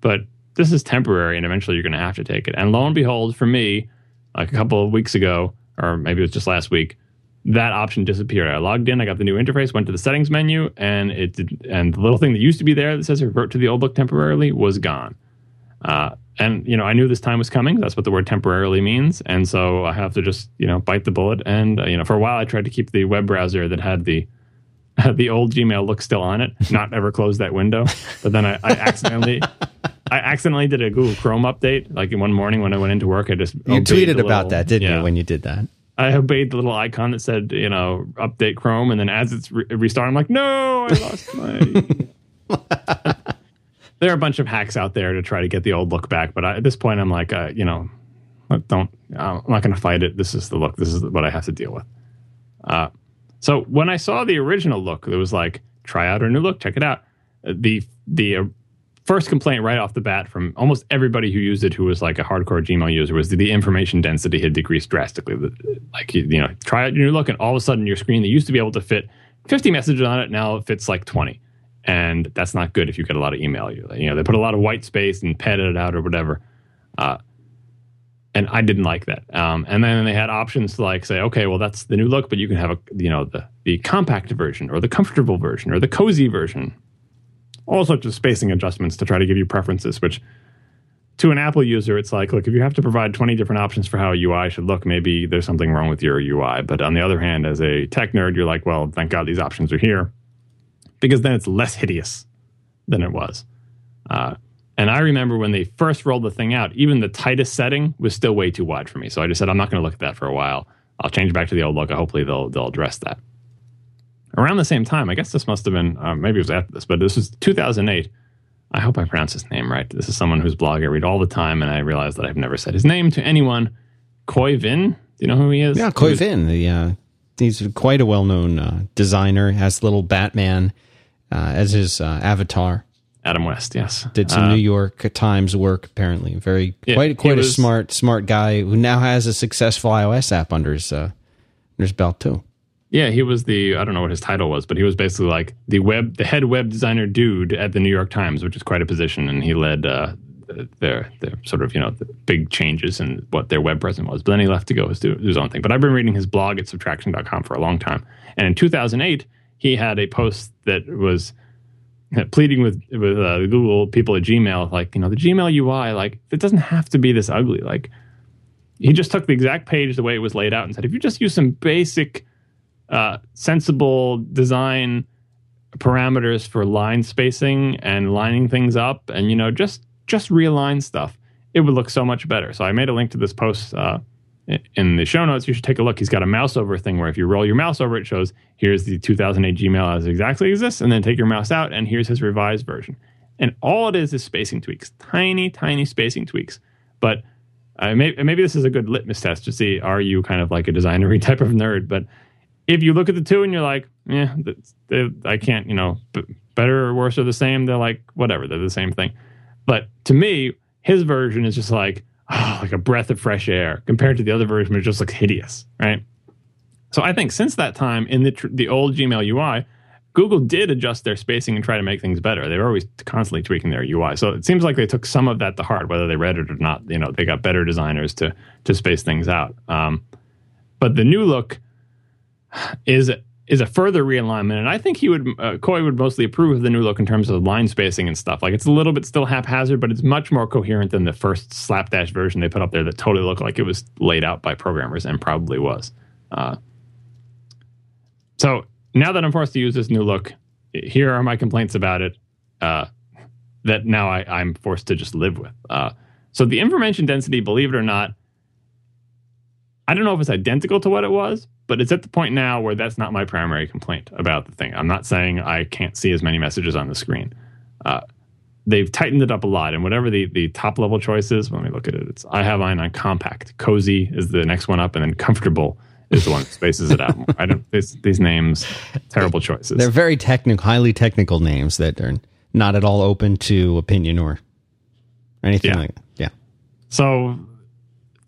but this is temporary and eventually you're going to have to take it. And lo and behold, for me, like a couple of weeks ago, or maybe it was just last week, that option disappeared. I logged in, I got the new interface, went to the settings menu, and it did, and the little thing that used to be there that says revert to the old look temporarily was gone. Uh, and you know, I knew this time was coming. That's what the word temporarily means, and so I have to just you know bite the bullet. And uh, you know, for a while, I tried to keep the web browser that had the the old Gmail look still on it, not ever close that window. But then I, I accidentally. I accidentally did a Google Chrome update. Like one morning when I went into work, I just you tweeted about that, didn't yeah. you? When you did that, I obeyed the little icon that said, you know, update Chrome, and then as it's re- restarting, I'm like, no, I lost my there are a bunch of hacks out there to try to get the old look back, but I, at this point, I'm like, uh, you know, don't. I'm not going to fight it. This is the look. This is what I have to deal with. Uh, so when I saw the original look, it was like, try out our new look, check it out. Uh, the the uh, first complaint right off the bat from almost everybody who used it, who was like a hardcore Gmail user, was the, the information density had decreased drastically. Like you know, try out your new look, and all of a sudden your screen that used to be able to fit 50 messages on it now it fits like 20 and that's not good if you get a lot of email. You, know, they put a lot of white space and padded it out or whatever. Uh, and I didn't like that. Um, and then they had options to like say, okay, well that's the new look, but you can have a you know the the compact version or the comfortable version or the cozy version. All sorts of spacing adjustments to try to give you preferences, which to an Apple user, it's like, look, if you have to provide 20 different options for how a UI should look, maybe there's something wrong with your UI. But on the other hand, as a tech nerd, you're like, well, thank God these options are here because then it's less hideous than it was. Uh, and I remember when they first rolled the thing out, even the tightest setting was still way too wide for me. So I just said, I'm not going to look at that for a while. I'll change back to the old look. Hopefully they'll they'll address that. Around the same time, I guess this must have been uh, maybe it was after this, but this was 2008. I hope I pronounce his name right. This is someone whose blog I read all the time, and I realize that I've never said his name to anyone. Khoi Vinh, do you know who he is? Yeah, Khoi Vinh. The uh, he's quite a well-known uh, designer. Has little Batman uh, as his uh, avatar. Adam West, yes, did some uh, New York Times work. Apparently, very yeah, quite quite a was, smart smart guy who now has a successful iOS app under his uh, under his belt too. Yeah, he was the I don't know what his title was, but he was basically like the web the head web designer dude at the New York Times, which is quite a position, and he led uh, their their sort of you know the big changes in what their web presence was. But then he left to go his own thing. But I've been reading his blog at subtraction.com for a long time, and in 2008 he had a post that was pleading with with uh, Google people at Gmail, like you know the Gmail UI, like it doesn't have to be this ugly. Like he just took the exact page the way it was laid out and said, if you just use some basic, uh, sensible design parameters for line spacing and lining things up, and you know just just realign stuff, it would look so much better. So I made a link to this post. Uh, in the show notes, you should take a look. He's got a mouse over thing where if you roll your mouse over, it shows here's the 2008 Gmail as exactly exists, and then take your mouse out, and here's his revised version. And all it is is spacing tweaks, tiny, tiny spacing tweaks. But uh, may, maybe this is a good litmus test to see are you kind of like a designery type of nerd. But if you look at the two and you're like, yeah, I can't, you know, better or worse or the same, they're like, whatever, they're the same thing. But to me, his version is just like, oh, like a breath of fresh air compared to the other version, which just looks hideous, right? So I think since that time in the tr- the old Gmail UI, Google did adjust their spacing and try to make things better. They were always constantly tweaking their UI. So it seems like they took some of that to heart, whether they read it or not. You know, they got better designers to to space things out. Um, but the new look is is a further realignment, and I think he would uh, Khoi would mostly approve of the new look in terms of line spacing and stuff. Like it's a little bit still haphazard, but it's much more coherent than the first slapdash version they put up there that totally looked like it was laid out by programmers and probably was. Uh, so now that I'm forced to use this new look, here are my complaints about it. Uh, that now I, am forced to just live with. Uh, so the information density, believe it or not, I don't know if it's identical to what it was, but it's at the point now where that's not my primary complaint about the thing. I'm not saying I can't see as many messages on the screen. Uh, they've tightened it up a lot, and whatever the, the top level choice is, let me look at it. It's I have mine on compact. Cozy is the next one up, and then comfortable is the one that spaces it out more. I don't these, these names, terrible choices. They're very technical, highly technical names that are not at all open to opinion or anything yeah. like that. Yeah. So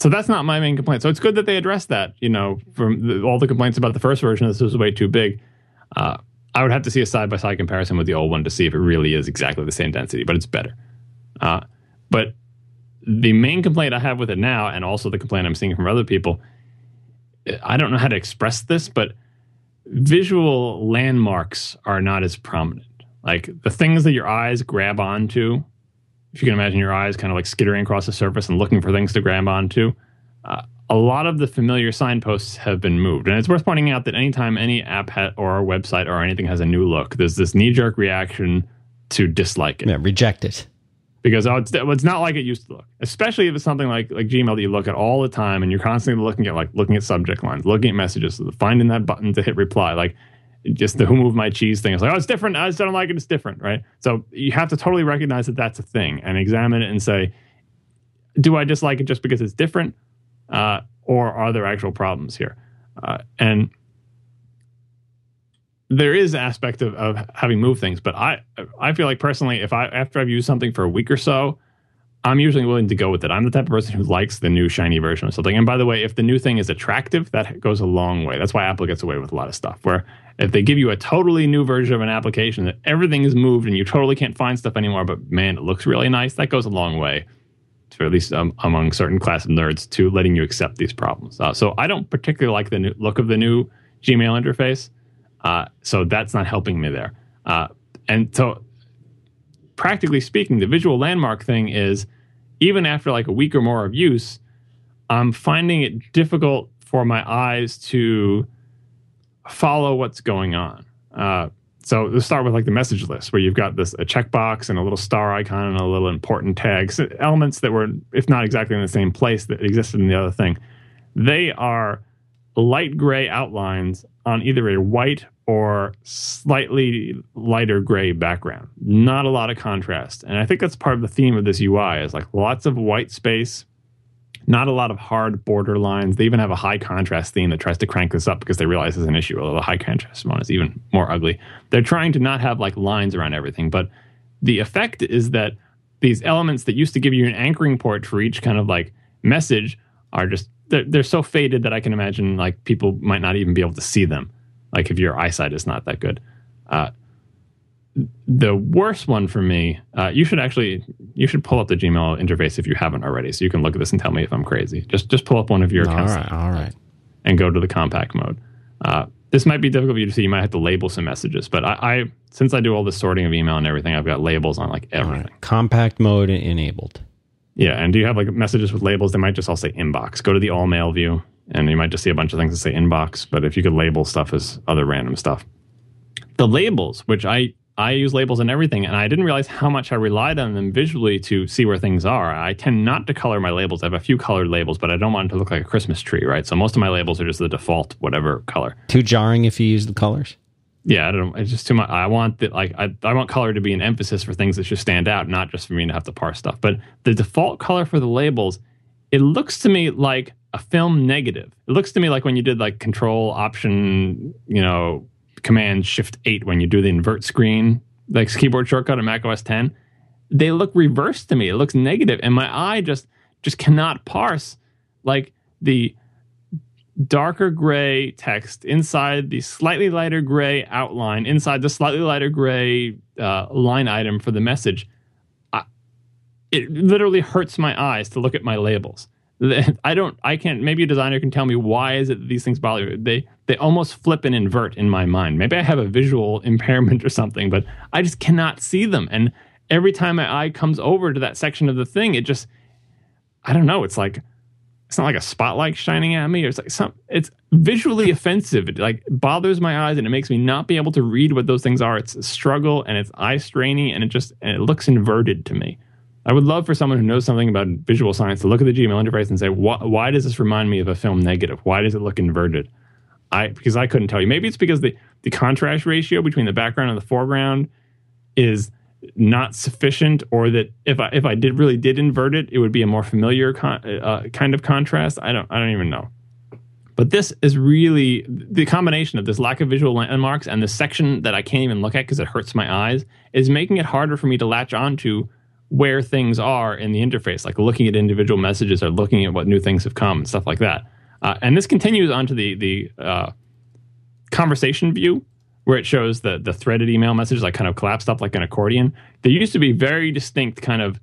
so that's not my main complaint. So it's good that they addressed that. You know, from the, all the complaints about the first version, this was way too big. Uh, I would have to see a side by side comparison with the old one to see if it really is exactly the same density, but it's better. Uh, but the main complaint I have with it now, and also the complaint I'm seeing from other people, I don't know how to express this, but visual landmarks are not as prominent. Like the things that your eyes grab onto if you can imagine your eyes kind of like skittering across the surface and looking for things to grab onto, uh, a lot of the familiar signposts have been moved. And it's worth pointing out that anytime any app ha- or website or anything has a new look, there's this knee jerk reaction to dislike it. Yeah, reject it. Because oh, it's, it's not like it used to look, especially if it's something like like Gmail that you look at all the time and you're constantly looking at like looking at subject lines, looking at messages, finding that button to hit reply. Like just the who moved my cheese thing. It's like, oh, it's different. I just don't like it. It's different, right? So you have to totally recognize that that's a thing and examine it and say, do I dislike it just because it's different, uh, or are there actual problems here? Uh, and there is aspect of, of having moved things, but I I feel like personally, if I after I've used something for a week or so, I'm usually willing to go with it. I'm the type of person who likes the new shiny version of something. And by the way, if the new thing is attractive, that goes a long way. That's why Apple gets away with a lot of stuff. Where if they give you a totally new version of an application that everything is moved and you totally can't find stuff anymore, but man, it looks really nice, that goes a long way, to at least um, among certain class of nerds, to letting you accept these problems. Uh, so I don't particularly like the new look of the new Gmail interface. Uh, so that's not helping me there. Uh, and so practically speaking, the visual landmark thing is even after like a week or more of use, I'm finding it difficult for my eyes to follow what's going on. Uh, so let's start with like the message list where you've got this a checkbox and a little star icon and a little important tag, so elements that were, if not exactly in the same place that existed in the other thing. They are light gray outlines on either a white or slightly lighter gray background. Not a lot of contrast. And I think that's part of the theme of this UI is like lots of white space, not a lot of hard border lines. They even have a high contrast theme that tries to crank this up because they realize it's an issue. Although the high contrast one is even more ugly. They're trying to not have like lines around everything, but the effect is that these elements that used to give you an anchoring port for each kind of like message are just they're, they're so faded that I can imagine like people might not even be able to see them like if your eyesight is not that good. Uh, the worst one for me, uh, you should actually you should pull up the Gmail interface if you haven't already, so you can look at this and tell me if I'm crazy. Just just pull up one of your accounts. All right, all right. And go to the compact mode. Uh, this might be difficult for you to see. You might have to label some messages, but I, I since I do all the sorting of email and everything, I've got labels on like everything. Right. Compact mode enabled. Yeah, and do you have like messages with labels? They might just all say inbox. Go to the all mail view and you might just see a bunch of things that say inbox. But if you could label stuff as other random stuff, the labels, which I I use labels and everything, and I didn't realize how much I relied on them visually to see where things are. I tend not to color my labels. I have a few colored labels, but I don't want it to look like a Christmas tree, right? So most of my labels are just the default whatever color. Too jarring if you use the colors. Yeah, I don't. It's just too much. I want that. Like, I, I want color to be an emphasis for things that should stand out, not just for me to have to parse stuff. But the default color for the labels, it looks to me like a film negative. It looks to me like when you did like control option, you know, command shift eight when you do the invert screen, like keyboard shortcut on Mac OS 10, they look reversed to me. It looks negative, and my eye just just cannot parse like the darker gray text inside the slightly lighter gray outline inside the slightly lighter gray uh, line item for the message. I, it literally hurts my eyes to look at my labels I don't. I can't. Maybe a designer can tell me why is it these things bother me. They they almost flip and invert in my mind. Maybe I have a visual impairment or something, but I just cannot see them. And every time my eye comes over to that section of the thing, it just I don't know. It's like it's not like a spotlight shining at me. Or it's like some. It's visually offensive. It like bothers my eyes and it makes me not be able to read what those things are. It's a struggle and it's eye straining and it just and it looks inverted to me. I would love for someone who knows something about visual science to look at the Gmail interface and say, why does this remind me of a film negative? Why does it look inverted? I because I couldn't tell you. Maybe it's because the the contrast ratio between the background and the foreground is not sufficient, or that if I if I did really did invert it, it would be a more familiar con, uh, kind of contrast. I don't I don't even know. But this is really the combination of this lack of visual landmarks and the section that I can't even look at because it hurts my eyes is making it harder for me to latch onto where things are in the interface, like looking at individual messages or looking at what new things have come and stuff like that. Uh, and this continues onto the the uh, conversation view, where it shows the the threaded email messages like kind of collapsed up like an accordion. There used to be very distinct kind of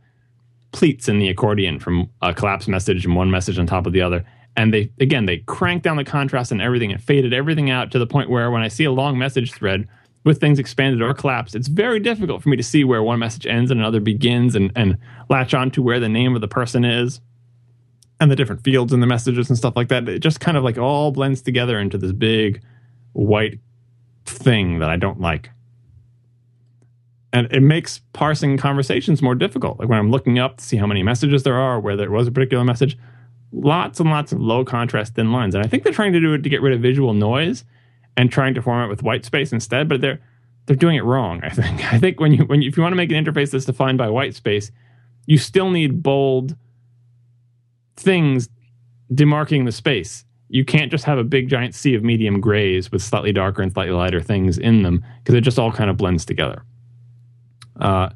pleats in the accordion from a collapsed message and one message on top of the other. And they again they cranked down the contrast and everything and faded everything out to the point where when I see a long message thread with things expanded or collapsed, it's very difficult for me to see where one message ends and another begins and, and latch on to where the name of the person is and the different fields in the messages and stuff like that. It just kind of like all blends together into this big white thing that I don't like. And it makes parsing conversations more difficult. Like when I'm looking up to see how many messages there are, where there was a particular message, lots and lots of low contrast thin lines. And I think they're trying to do it to get rid of visual noise and trying to format with white space instead, but they're they're doing it wrong. I think. I think when you when you, if you want to make an interface that's defined by white space, you still need bold things demarking the space. You can't just have a big giant sea of medium grays with slightly darker and slightly lighter things in them because it just all kind of blends together. Uh,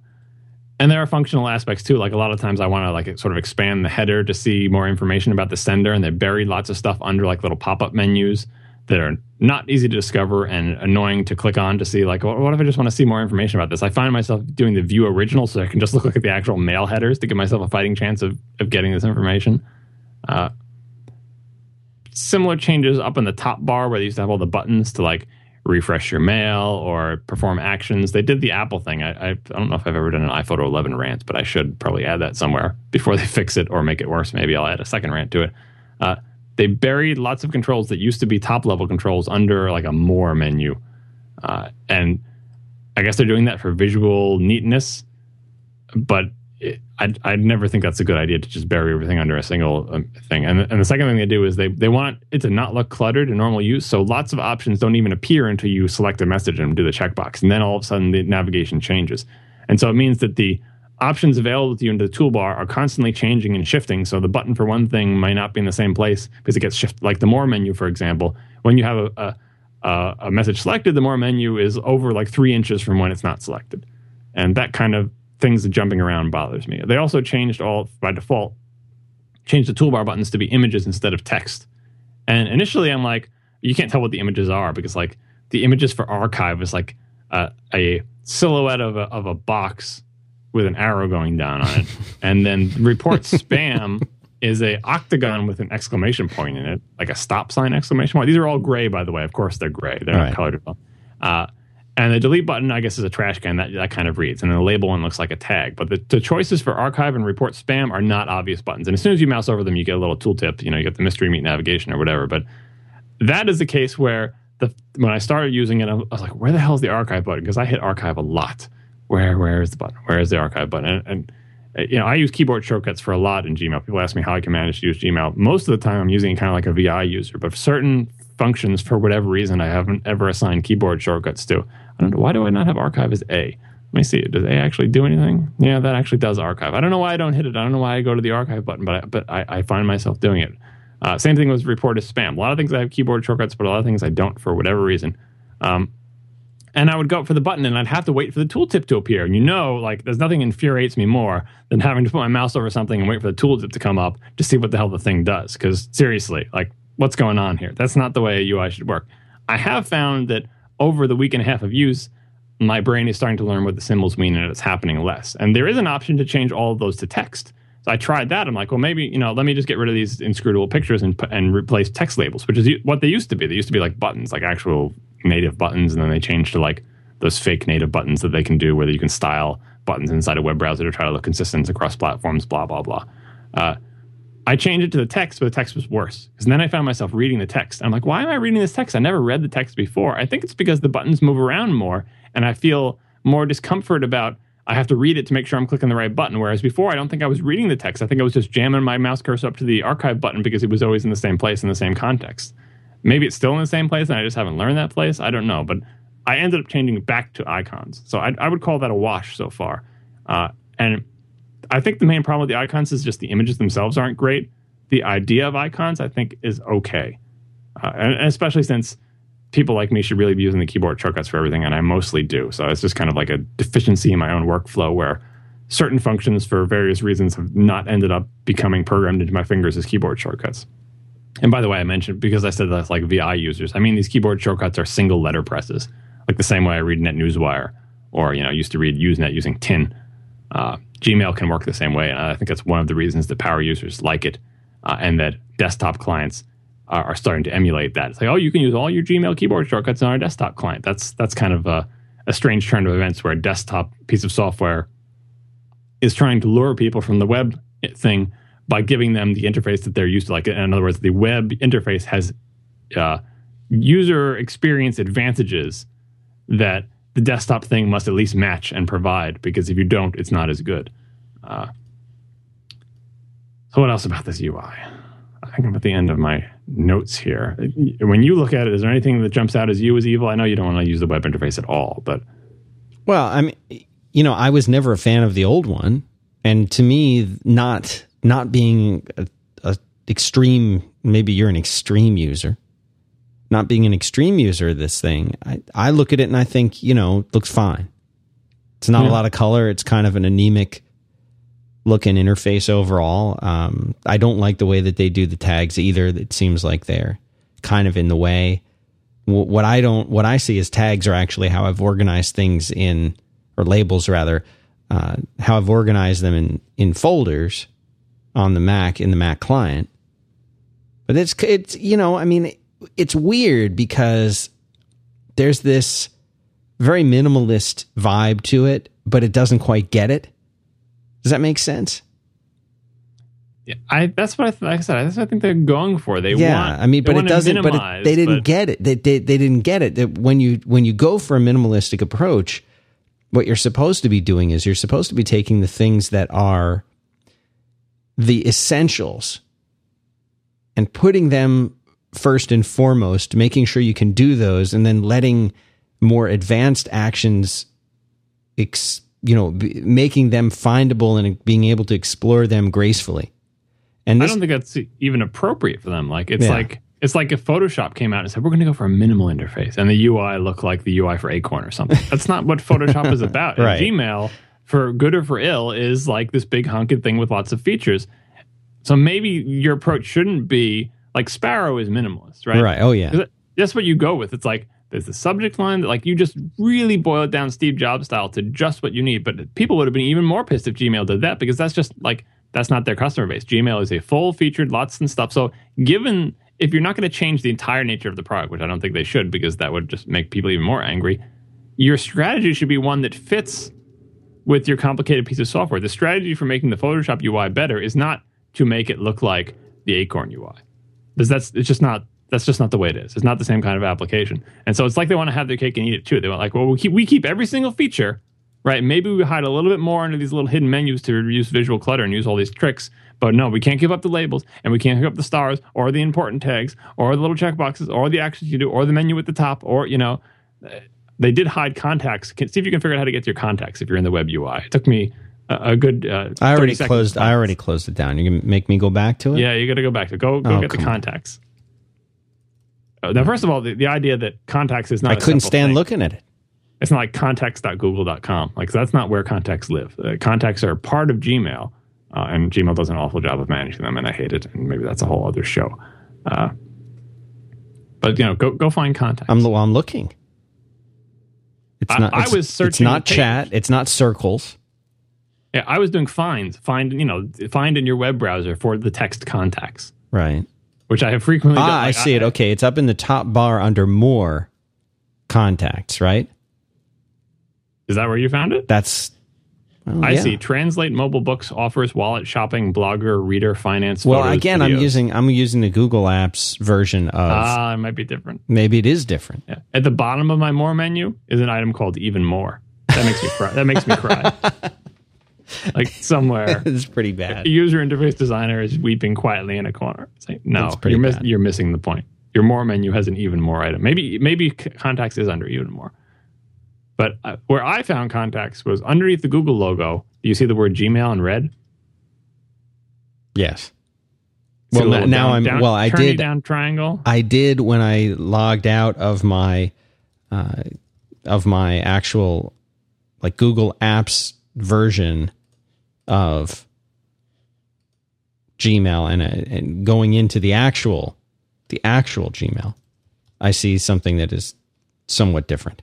and there are functional aspects too. Like a lot of times, I want to like sort of expand the header to see more information about the sender, and they bury lots of stuff under like little pop up menus that are not easy to discover and annoying to click on to see like what if i just want to see more information about this? I find myself doing the view original so i can just look at the actual mail headers to give myself a fighting chance of, of getting this information. Uh, similar changes up in the top bar where they used to have all the buttons to like refresh your mail or perform actions. They did the apple thing. I, I, I don't know if i've ever done an iphoto 11 rant but i should probably add that somewhere before they fix it or make it worse. Maybe i'll add a second rant to it. Uh, they buried lots of controls that used to be top level controls under like a more menu. Uh, and I guess they're doing that for visual neatness, but it, I'd, I'd never think that's a good idea to just bury everything under a single um, thing. And, and the second thing they do is they, they want it to not look cluttered in normal use. So lots of options don't even appear until you select a message and do the checkbox. And then all of a sudden the navigation changes. And so it means that the options available to you in the toolbar are constantly changing and shifting. So the button for one thing might not be in the same place because it gets shifted. Like the more menu, for example, when you have a, a, a message selected, the more menu is over like three inches from when it's not selected. And that kind of things jumping around bothers me. They also changed all by default, changed the toolbar buttons to be images instead of text. And initially, I'm like, you can't tell what the images are because like the images for archive is like a, a silhouette of a, of a box with an arrow going down on it, and then report spam is a octagon with an exclamation point in it, like a stop sign exclamation point. These are all gray, by the way. Of course, they're gray. They're all not right. colored at all. Uh, and the delete button, I guess, is a trash can that, that kind of reads. And the label one looks like a tag. But the, the choices for archive and report spam are not obvious buttons. And as soon as you mouse over them, you get a little tooltip. You know, you get the mystery meat navigation or whatever. But that is the case where the when I started using it, I was like, where the hell is the archive button? Because I hit archive a lot where where is the button? Where is the archive button? And, and, uh, you know, I use keyboard shortcuts for a lot in Gmail. People ask me how I can manage to use Gmail. Most of the time, I'm using kind of like a VI user, but certain functions, for whatever reason, I haven't ever assigned keyboard shortcuts to. I don't know why do I not have archive as A. Let me see. Does A actually do anything? Yeah, that actually does archive. I don't know why I don't hit it. I don't know why I go to the archive button, but I, but I, I find myself doing it. Uh, same thing with report as spam. A lot of things I have keyboard shortcuts, but a lot of things I don't for whatever reason. Um, and I would go up for the button and I'd have to wait for the tooltip to appear. And you know, like there's nothing infuriates me more than having to put my mouse over something and wait for the tooltip to come up to see what the hell the thing does. Because seriously, like what's going on here? That's not the way a UI should work. I have found that over the week and a half of use, my brain is starting to learn what the symbols mean and it's happening less. And there is an option to change all of those to text. So I tried that. I'm like, well, maybe you know, let me just get rid of these inscrutable pictures and and replace text labels, which is what they used to be. They used to be like buttons, like actual native buttons, and then they changed to like those fake native buttons that they can do, where you can style buttons inside a web browser to try to look consistent across platforms. Blah blah blah. Uh, I changed it to the text, but the text was worse. Because then I found myself reading the text. I'm like, why am I reading this text? I never read the text before. I think it's because the buttons move around more, and I feel more discomfort about I have to read it to make sure I'm clicking the right button. Whereas before, I don't think I was reading the text. I think I was just jamming my mouse cursor up to the archive button because it was always in the same place in the same context. Maybe it's still in the same place and I just haven't learned that place. I don't know. But I ended up changing back to icons. So I, I would call that a wash so far. Uh, and I think the main problem with the icons is just the images themselves aren't great. The idea of icons, I think, is okay, uh, and, and especially since people like me should really be using the keyboard shortcuts for everything, and I mostly do. So it's just kind of like a deficiency in my own workflow where certain functions, for various reasons, have not ended up becoming programmed into my fingers as keyboard shortcuts. And by the way, I mentioned because I said that's like VI users. I mean these keyboard shortcuts are single letter presses, like the same way I read NetNewsWire or you know used to read Usenet using Tin. Uh, Gmail can work the same way, and I think that's one of the reasons that power users like it, uh, and that desktop clients are, are, starting to emulate that. It's like, oh, you can use all your Gmail keyboard shortcuts on our desktop client. That's that's kind of a, a strange turn of events where a desktop piece of software is trying to lure people from the web thing by giving them the interface that they're used to. Like, in other words, the web interface has uh, user experience advantages that the desktop thing must at least match and provide because if you don't, it's not as good. Uh, so, what else about this UI? I think I'm at the end of my notes here. When you look at it, is there anything that jumps out as you as evil? I know you don't want to use the web interface at all, but well, I mean, you know, I was never a fan of the old one, and to me, not not being a, a extreme. Maybe you're an extreme user not being an extreme user of this thing, I, I look at it and I think, you know, looks fine. It's not yeah. a lot of color. It's kind of an anemic looking interface overall. Um, I don't like the way that they do the tags either. It seems like they're kind of in the way. What I don't, what I see is tags are actually how I've organized things in, or labels rather, uh, how I've organized them in in folders on the Mac in the Mac client. But it's it's you know I mean it's weird because there's this very minimalist vibe to it, but it doesn't quite get it. Does that make sense? Yeah, I that's what I th- like I said. That's what I think they're going for. They yeah, want, I mean, but it doesn't. But it, they didn't but, get it. They, they they didn't get it. That when you when you go for a minimalistic approach, what you're supposed to be doing is you're supposed to be taking the things that are the essentials and putting them first and foremost, making sure you can do those, and then letting more advanced actions, ex, you know, b- making them findable and being able to explore them gracefully. And this, I don't think that's even appropriate for them. Like it's yeah. like it's like if Photoshop came out and said we're going to go for a minimal interface, and the UI look like the UI for Acorn or something. That's not what Photoshop is about. right. Gmail, for good or for ill, is like this big hunky thing with lots of features. So maybe your approach shouldn't be like Sparrow is minimalist, right? Right. Oh yeah. That's what you go with. It's like there's the subject line that like you just really boil it down Steve Jobs style to just what you need. But people would have been even more pissed if Gmail did that because that's just like that's not their customer base. Gmail is a full featured lots and stuff. So given if you're not going to change the entire nature of the product, which I don't think they should because that would just make people even more angry, your strategy should be one that fits with your complicated piece of software. The strategy for making the Photoshop UI better is not to make it look like the Acorn UI because that's it's just not that's just not the way it is. It's not the same kind of application, and so it's like they want to have their cake and eat it too. They want like, well, we keep we keep every single feature, right? Maybe we hide a little bit more under these little hidden menus to reduce visual clutter and use all these tricks. But no, we can't give up the labels, and we can't give up the stars or the important tags or the little checkboxes or the actions you do or the menu at the top or you know. They did hide contacts. See if you can figure out how to get to your contacts if you're in the web UI. It took me a, good. Uh, I already closed. I already closed it down. You can make me go back to it. Yeah, you got to go back to it. go. Go oh, get the contacts. Uh, now, first of all, the, the idea that contacts is not. I couldn't stand thing. looking at it. It's not like contacts.google.com. Like that's not where contacts live. Uh, contacts are part of Gmail, uh, and Gmail does an awful job of managing them, and I hate it. And maybe that's a whole other show. Uh, but you know, go go find contacts. I'm the I'm looking. It's not. I, I was searching. It's not chat. It's not circles. Yeah, I was doing find, find, you know, find in your web browser for the text contacts, Right. which I have frequently. Ah, done. I Like, see it. Okay, it's up in the top bar under more contacts, right? Is that where you found it? That's. Well, I yeah. see. Translate mobile books offers wallet shopping, blogger, reader, finance. Well, photos, again, I'm using I'm using the Google Apps version of. Ah, it might be different. maybe it is different. Yeah. At the bottom of my more menu is an item called even more. That makes me cry. That makes me cry. like somewhere, it's pretty bad. user interface designer is weeping quietly in a corner. It's like, no, you're, bad. you're missing the point. Your more menu has an even more item. Maybe maybe contacts is under even more. But uh, where I found contacts was underneath the Google logo. Do you see the word Gmail in red? Yes. See Well, now down- I'm down- well. I did. down triangle. I did when I logged out of my uh, of my actual like Google Apps version of Gmail and, uh, and going into the actual the actual Gmail, I see something that is somewhat different.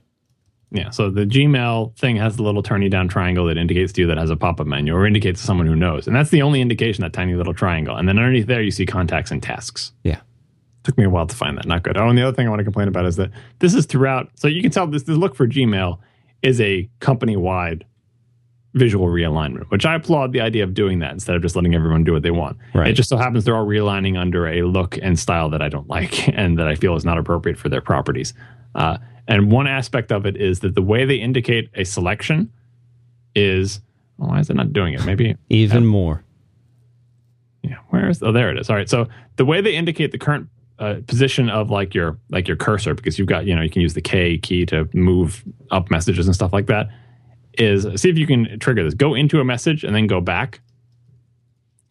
Yeah, so the Gmail thing has the little turny down triangle that indicates to you that has a pop up menu or indicates to someone who knows. And that's the only indication, that tiny little triangle. And then underneath there, you see contacts and tasks. Yeah. Took me a while to find that. Not good. Oh, and the other thing I want to complain about is that this is throughout. So you can tell this, this look for Gmail is a company wide visual realignment, which I applaud the idea of doing that instead of just letting everyone do what they want. Right. It just so happens they're all realigning under a look and style that I don't like and that I feel is not appropriate for their properties. Uh, and one aspect of it is that the way they indicate a selection is well, why is it not doing it? Maybe Even more. yeah. Where is? Oh, there it is. All right. So the way they indicate the current uh, position of like your like your cursor, because you've got you know you can use the K key to move up messages and stuff like that. Is see if you can trigger this. Go into a message and then go back,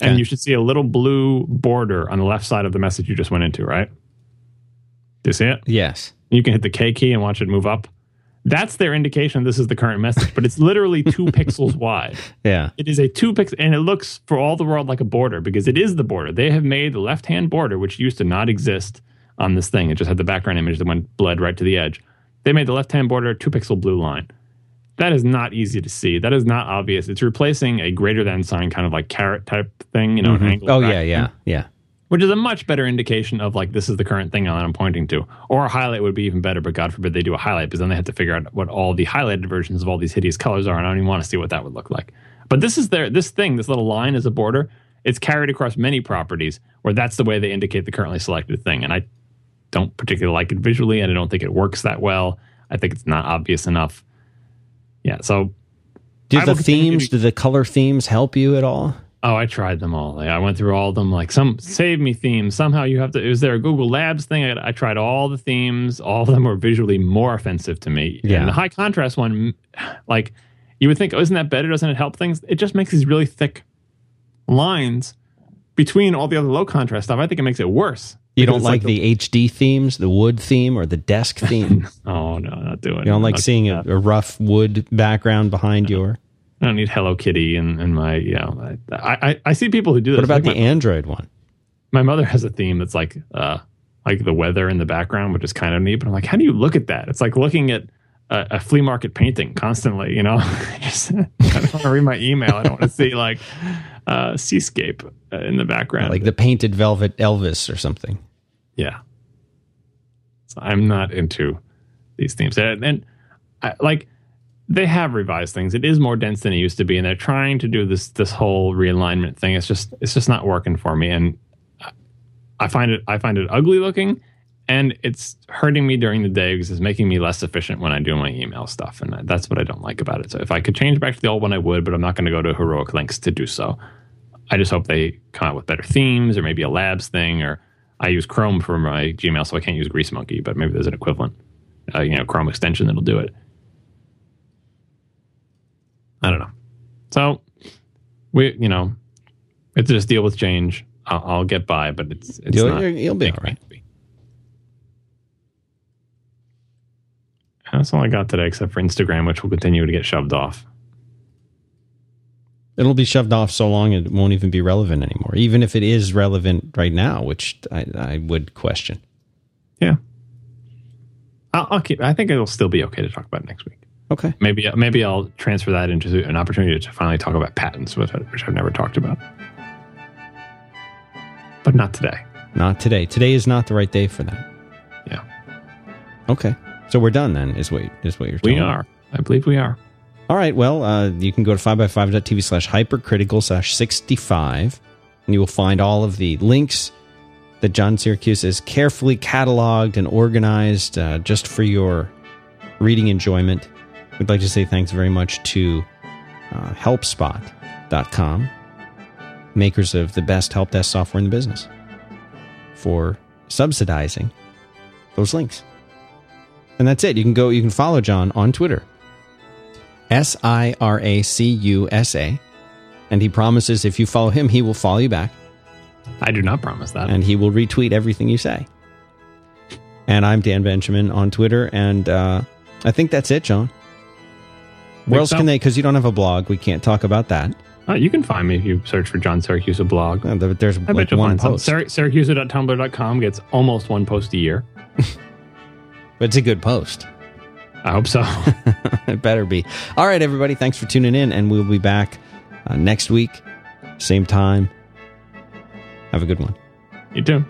and you should see a little blue border on the left side of the message you just went into. Right? Do you see it? Yes. You can hit the K key and watch it move up. That's their indication this is the current message, but it's literally two pixels wide. Yeah. It is a two pixel, and it looks for all the world like a border because it is the border. They have made the left hand border, which used to not exist on this thing. It just had the background image that went bled right to the edge. They made the left hand border a two pixel blue line. That is not easy to see. That is not obvious. It's replacing a greater than sign, kind of like caret type thing, you know, an mm-hmm. angle. Oh yeah, yeah, yeah. Which is a much better indication of like this is the current thing that I'm pointing to. Or a highlight would be even better, but God forbid they do a highlight because then they have to figure out what all the highlighted versions of all these hideous colors are, and I don't even want to see what that would look like. But this is their this thing, this little line is a border. It's carried across many properties where that's the way they indicate the currently selected thing. And I don't particularly like it visually, and I don't think it works that well. I think it's not obvious enough. Yeah, so Do the themes, do the color themes help you at all? Oh, I tried them all. Like, I went through all of them. Like some save me themes. Somehow you have to. Is there a Google Labs thing? I, I tried all the themes. All of them were visually more offensive to me. Yeah. And the high contrast one, like you would think, oh, isn't that better? Doesn't it help things? It just makes these really thick lines between all the other low contrast stuff. I think it makes it worse. You don't it's like, the HD themes, the wood theme, or the desk theme? Oh no, not doing. You don't like Not seeing a, a rough wood background behind your. I don't need Hello Kitty and, and my. You know, I, I I see people who do this. What about Like the my- Android one? my mother has a theme that's like uh like the weather in the background which is kind of neat but i'm like how do you look at that it's like looking at a, a flea market painting constantly you know just i don't want to read my email i don't want to see like uh seascape uh, in the background Like the painted velvet Elvis or something. yeah so i'm not into these themes and, and I, like they have revised things. It is more dense than it used to be and they're trying to do this this whole realignment thing. It's just it's just not working for me and I- find it i find it ugly looking and it's hurting me during the day because it's making me less efficient when i do my email stuff and that's what i don't like about it. So if i could change back to the old one i would but i'm not going to go to heroic links to do so. I just hope they come out with better themes or maybe a labs thing or i use chrome for my gmail so i can't use Greasemonkey but maybe there's an equivalent uh, you know chrome extension that'll do it I don't know. So we, you know, it's just deal with change. I'll, I'll get by, but it's it's You'll, not. you'll be all right. making me right. happy. That's all I got today, except for Instagram, which will continue to get shoved off. It'll be shoved off so long it won't even be relevant anymore. Even if it is relevant right now, which I, I would question. Yeah, I'll, I'll keep. I think it'll still be okay to talk about next week. Okay. Maybe maybe I'll transfer that into an opportunity to finally talk about patents, which, I, which I've never talked about. But not today. Not today. Today is not the right day for that. Yeah. Okay. So we're done then, is what, is what you're We telling me. are. I believe we are. All right. Well, uh, you can go to 5by5.tv slash hypercritical slash 65, and you will find all of the links that John Siracusa has carefully cataloged and organized uh, just for your reading enjoyment. We'd like to say thanks very much to uh, helpspot.com, makers of the best help desk software in the business, for subsidizing those links. And that's it. You can go, you can follow John on Twitter S I R A C U S A. And he promises if you follow him, he will follow you back I do not promise that. and he will retweet everything you say. And I'm Dan Benjamin on Twitter. And uh, I think that's it, John. Where else so? can they? Because you don't have a blog. We can't talk about that. Uh, you can find me if you search for John Siracusa blog. Uh, There's I like bet one post. Syr- Siracusa.tumblr.com gets almost one post a year. But it's a good post. I hope so. it better be. All right, everybody. Thanks for tuning in. And we'll be back uh, next week, same time. Have a good one. you too.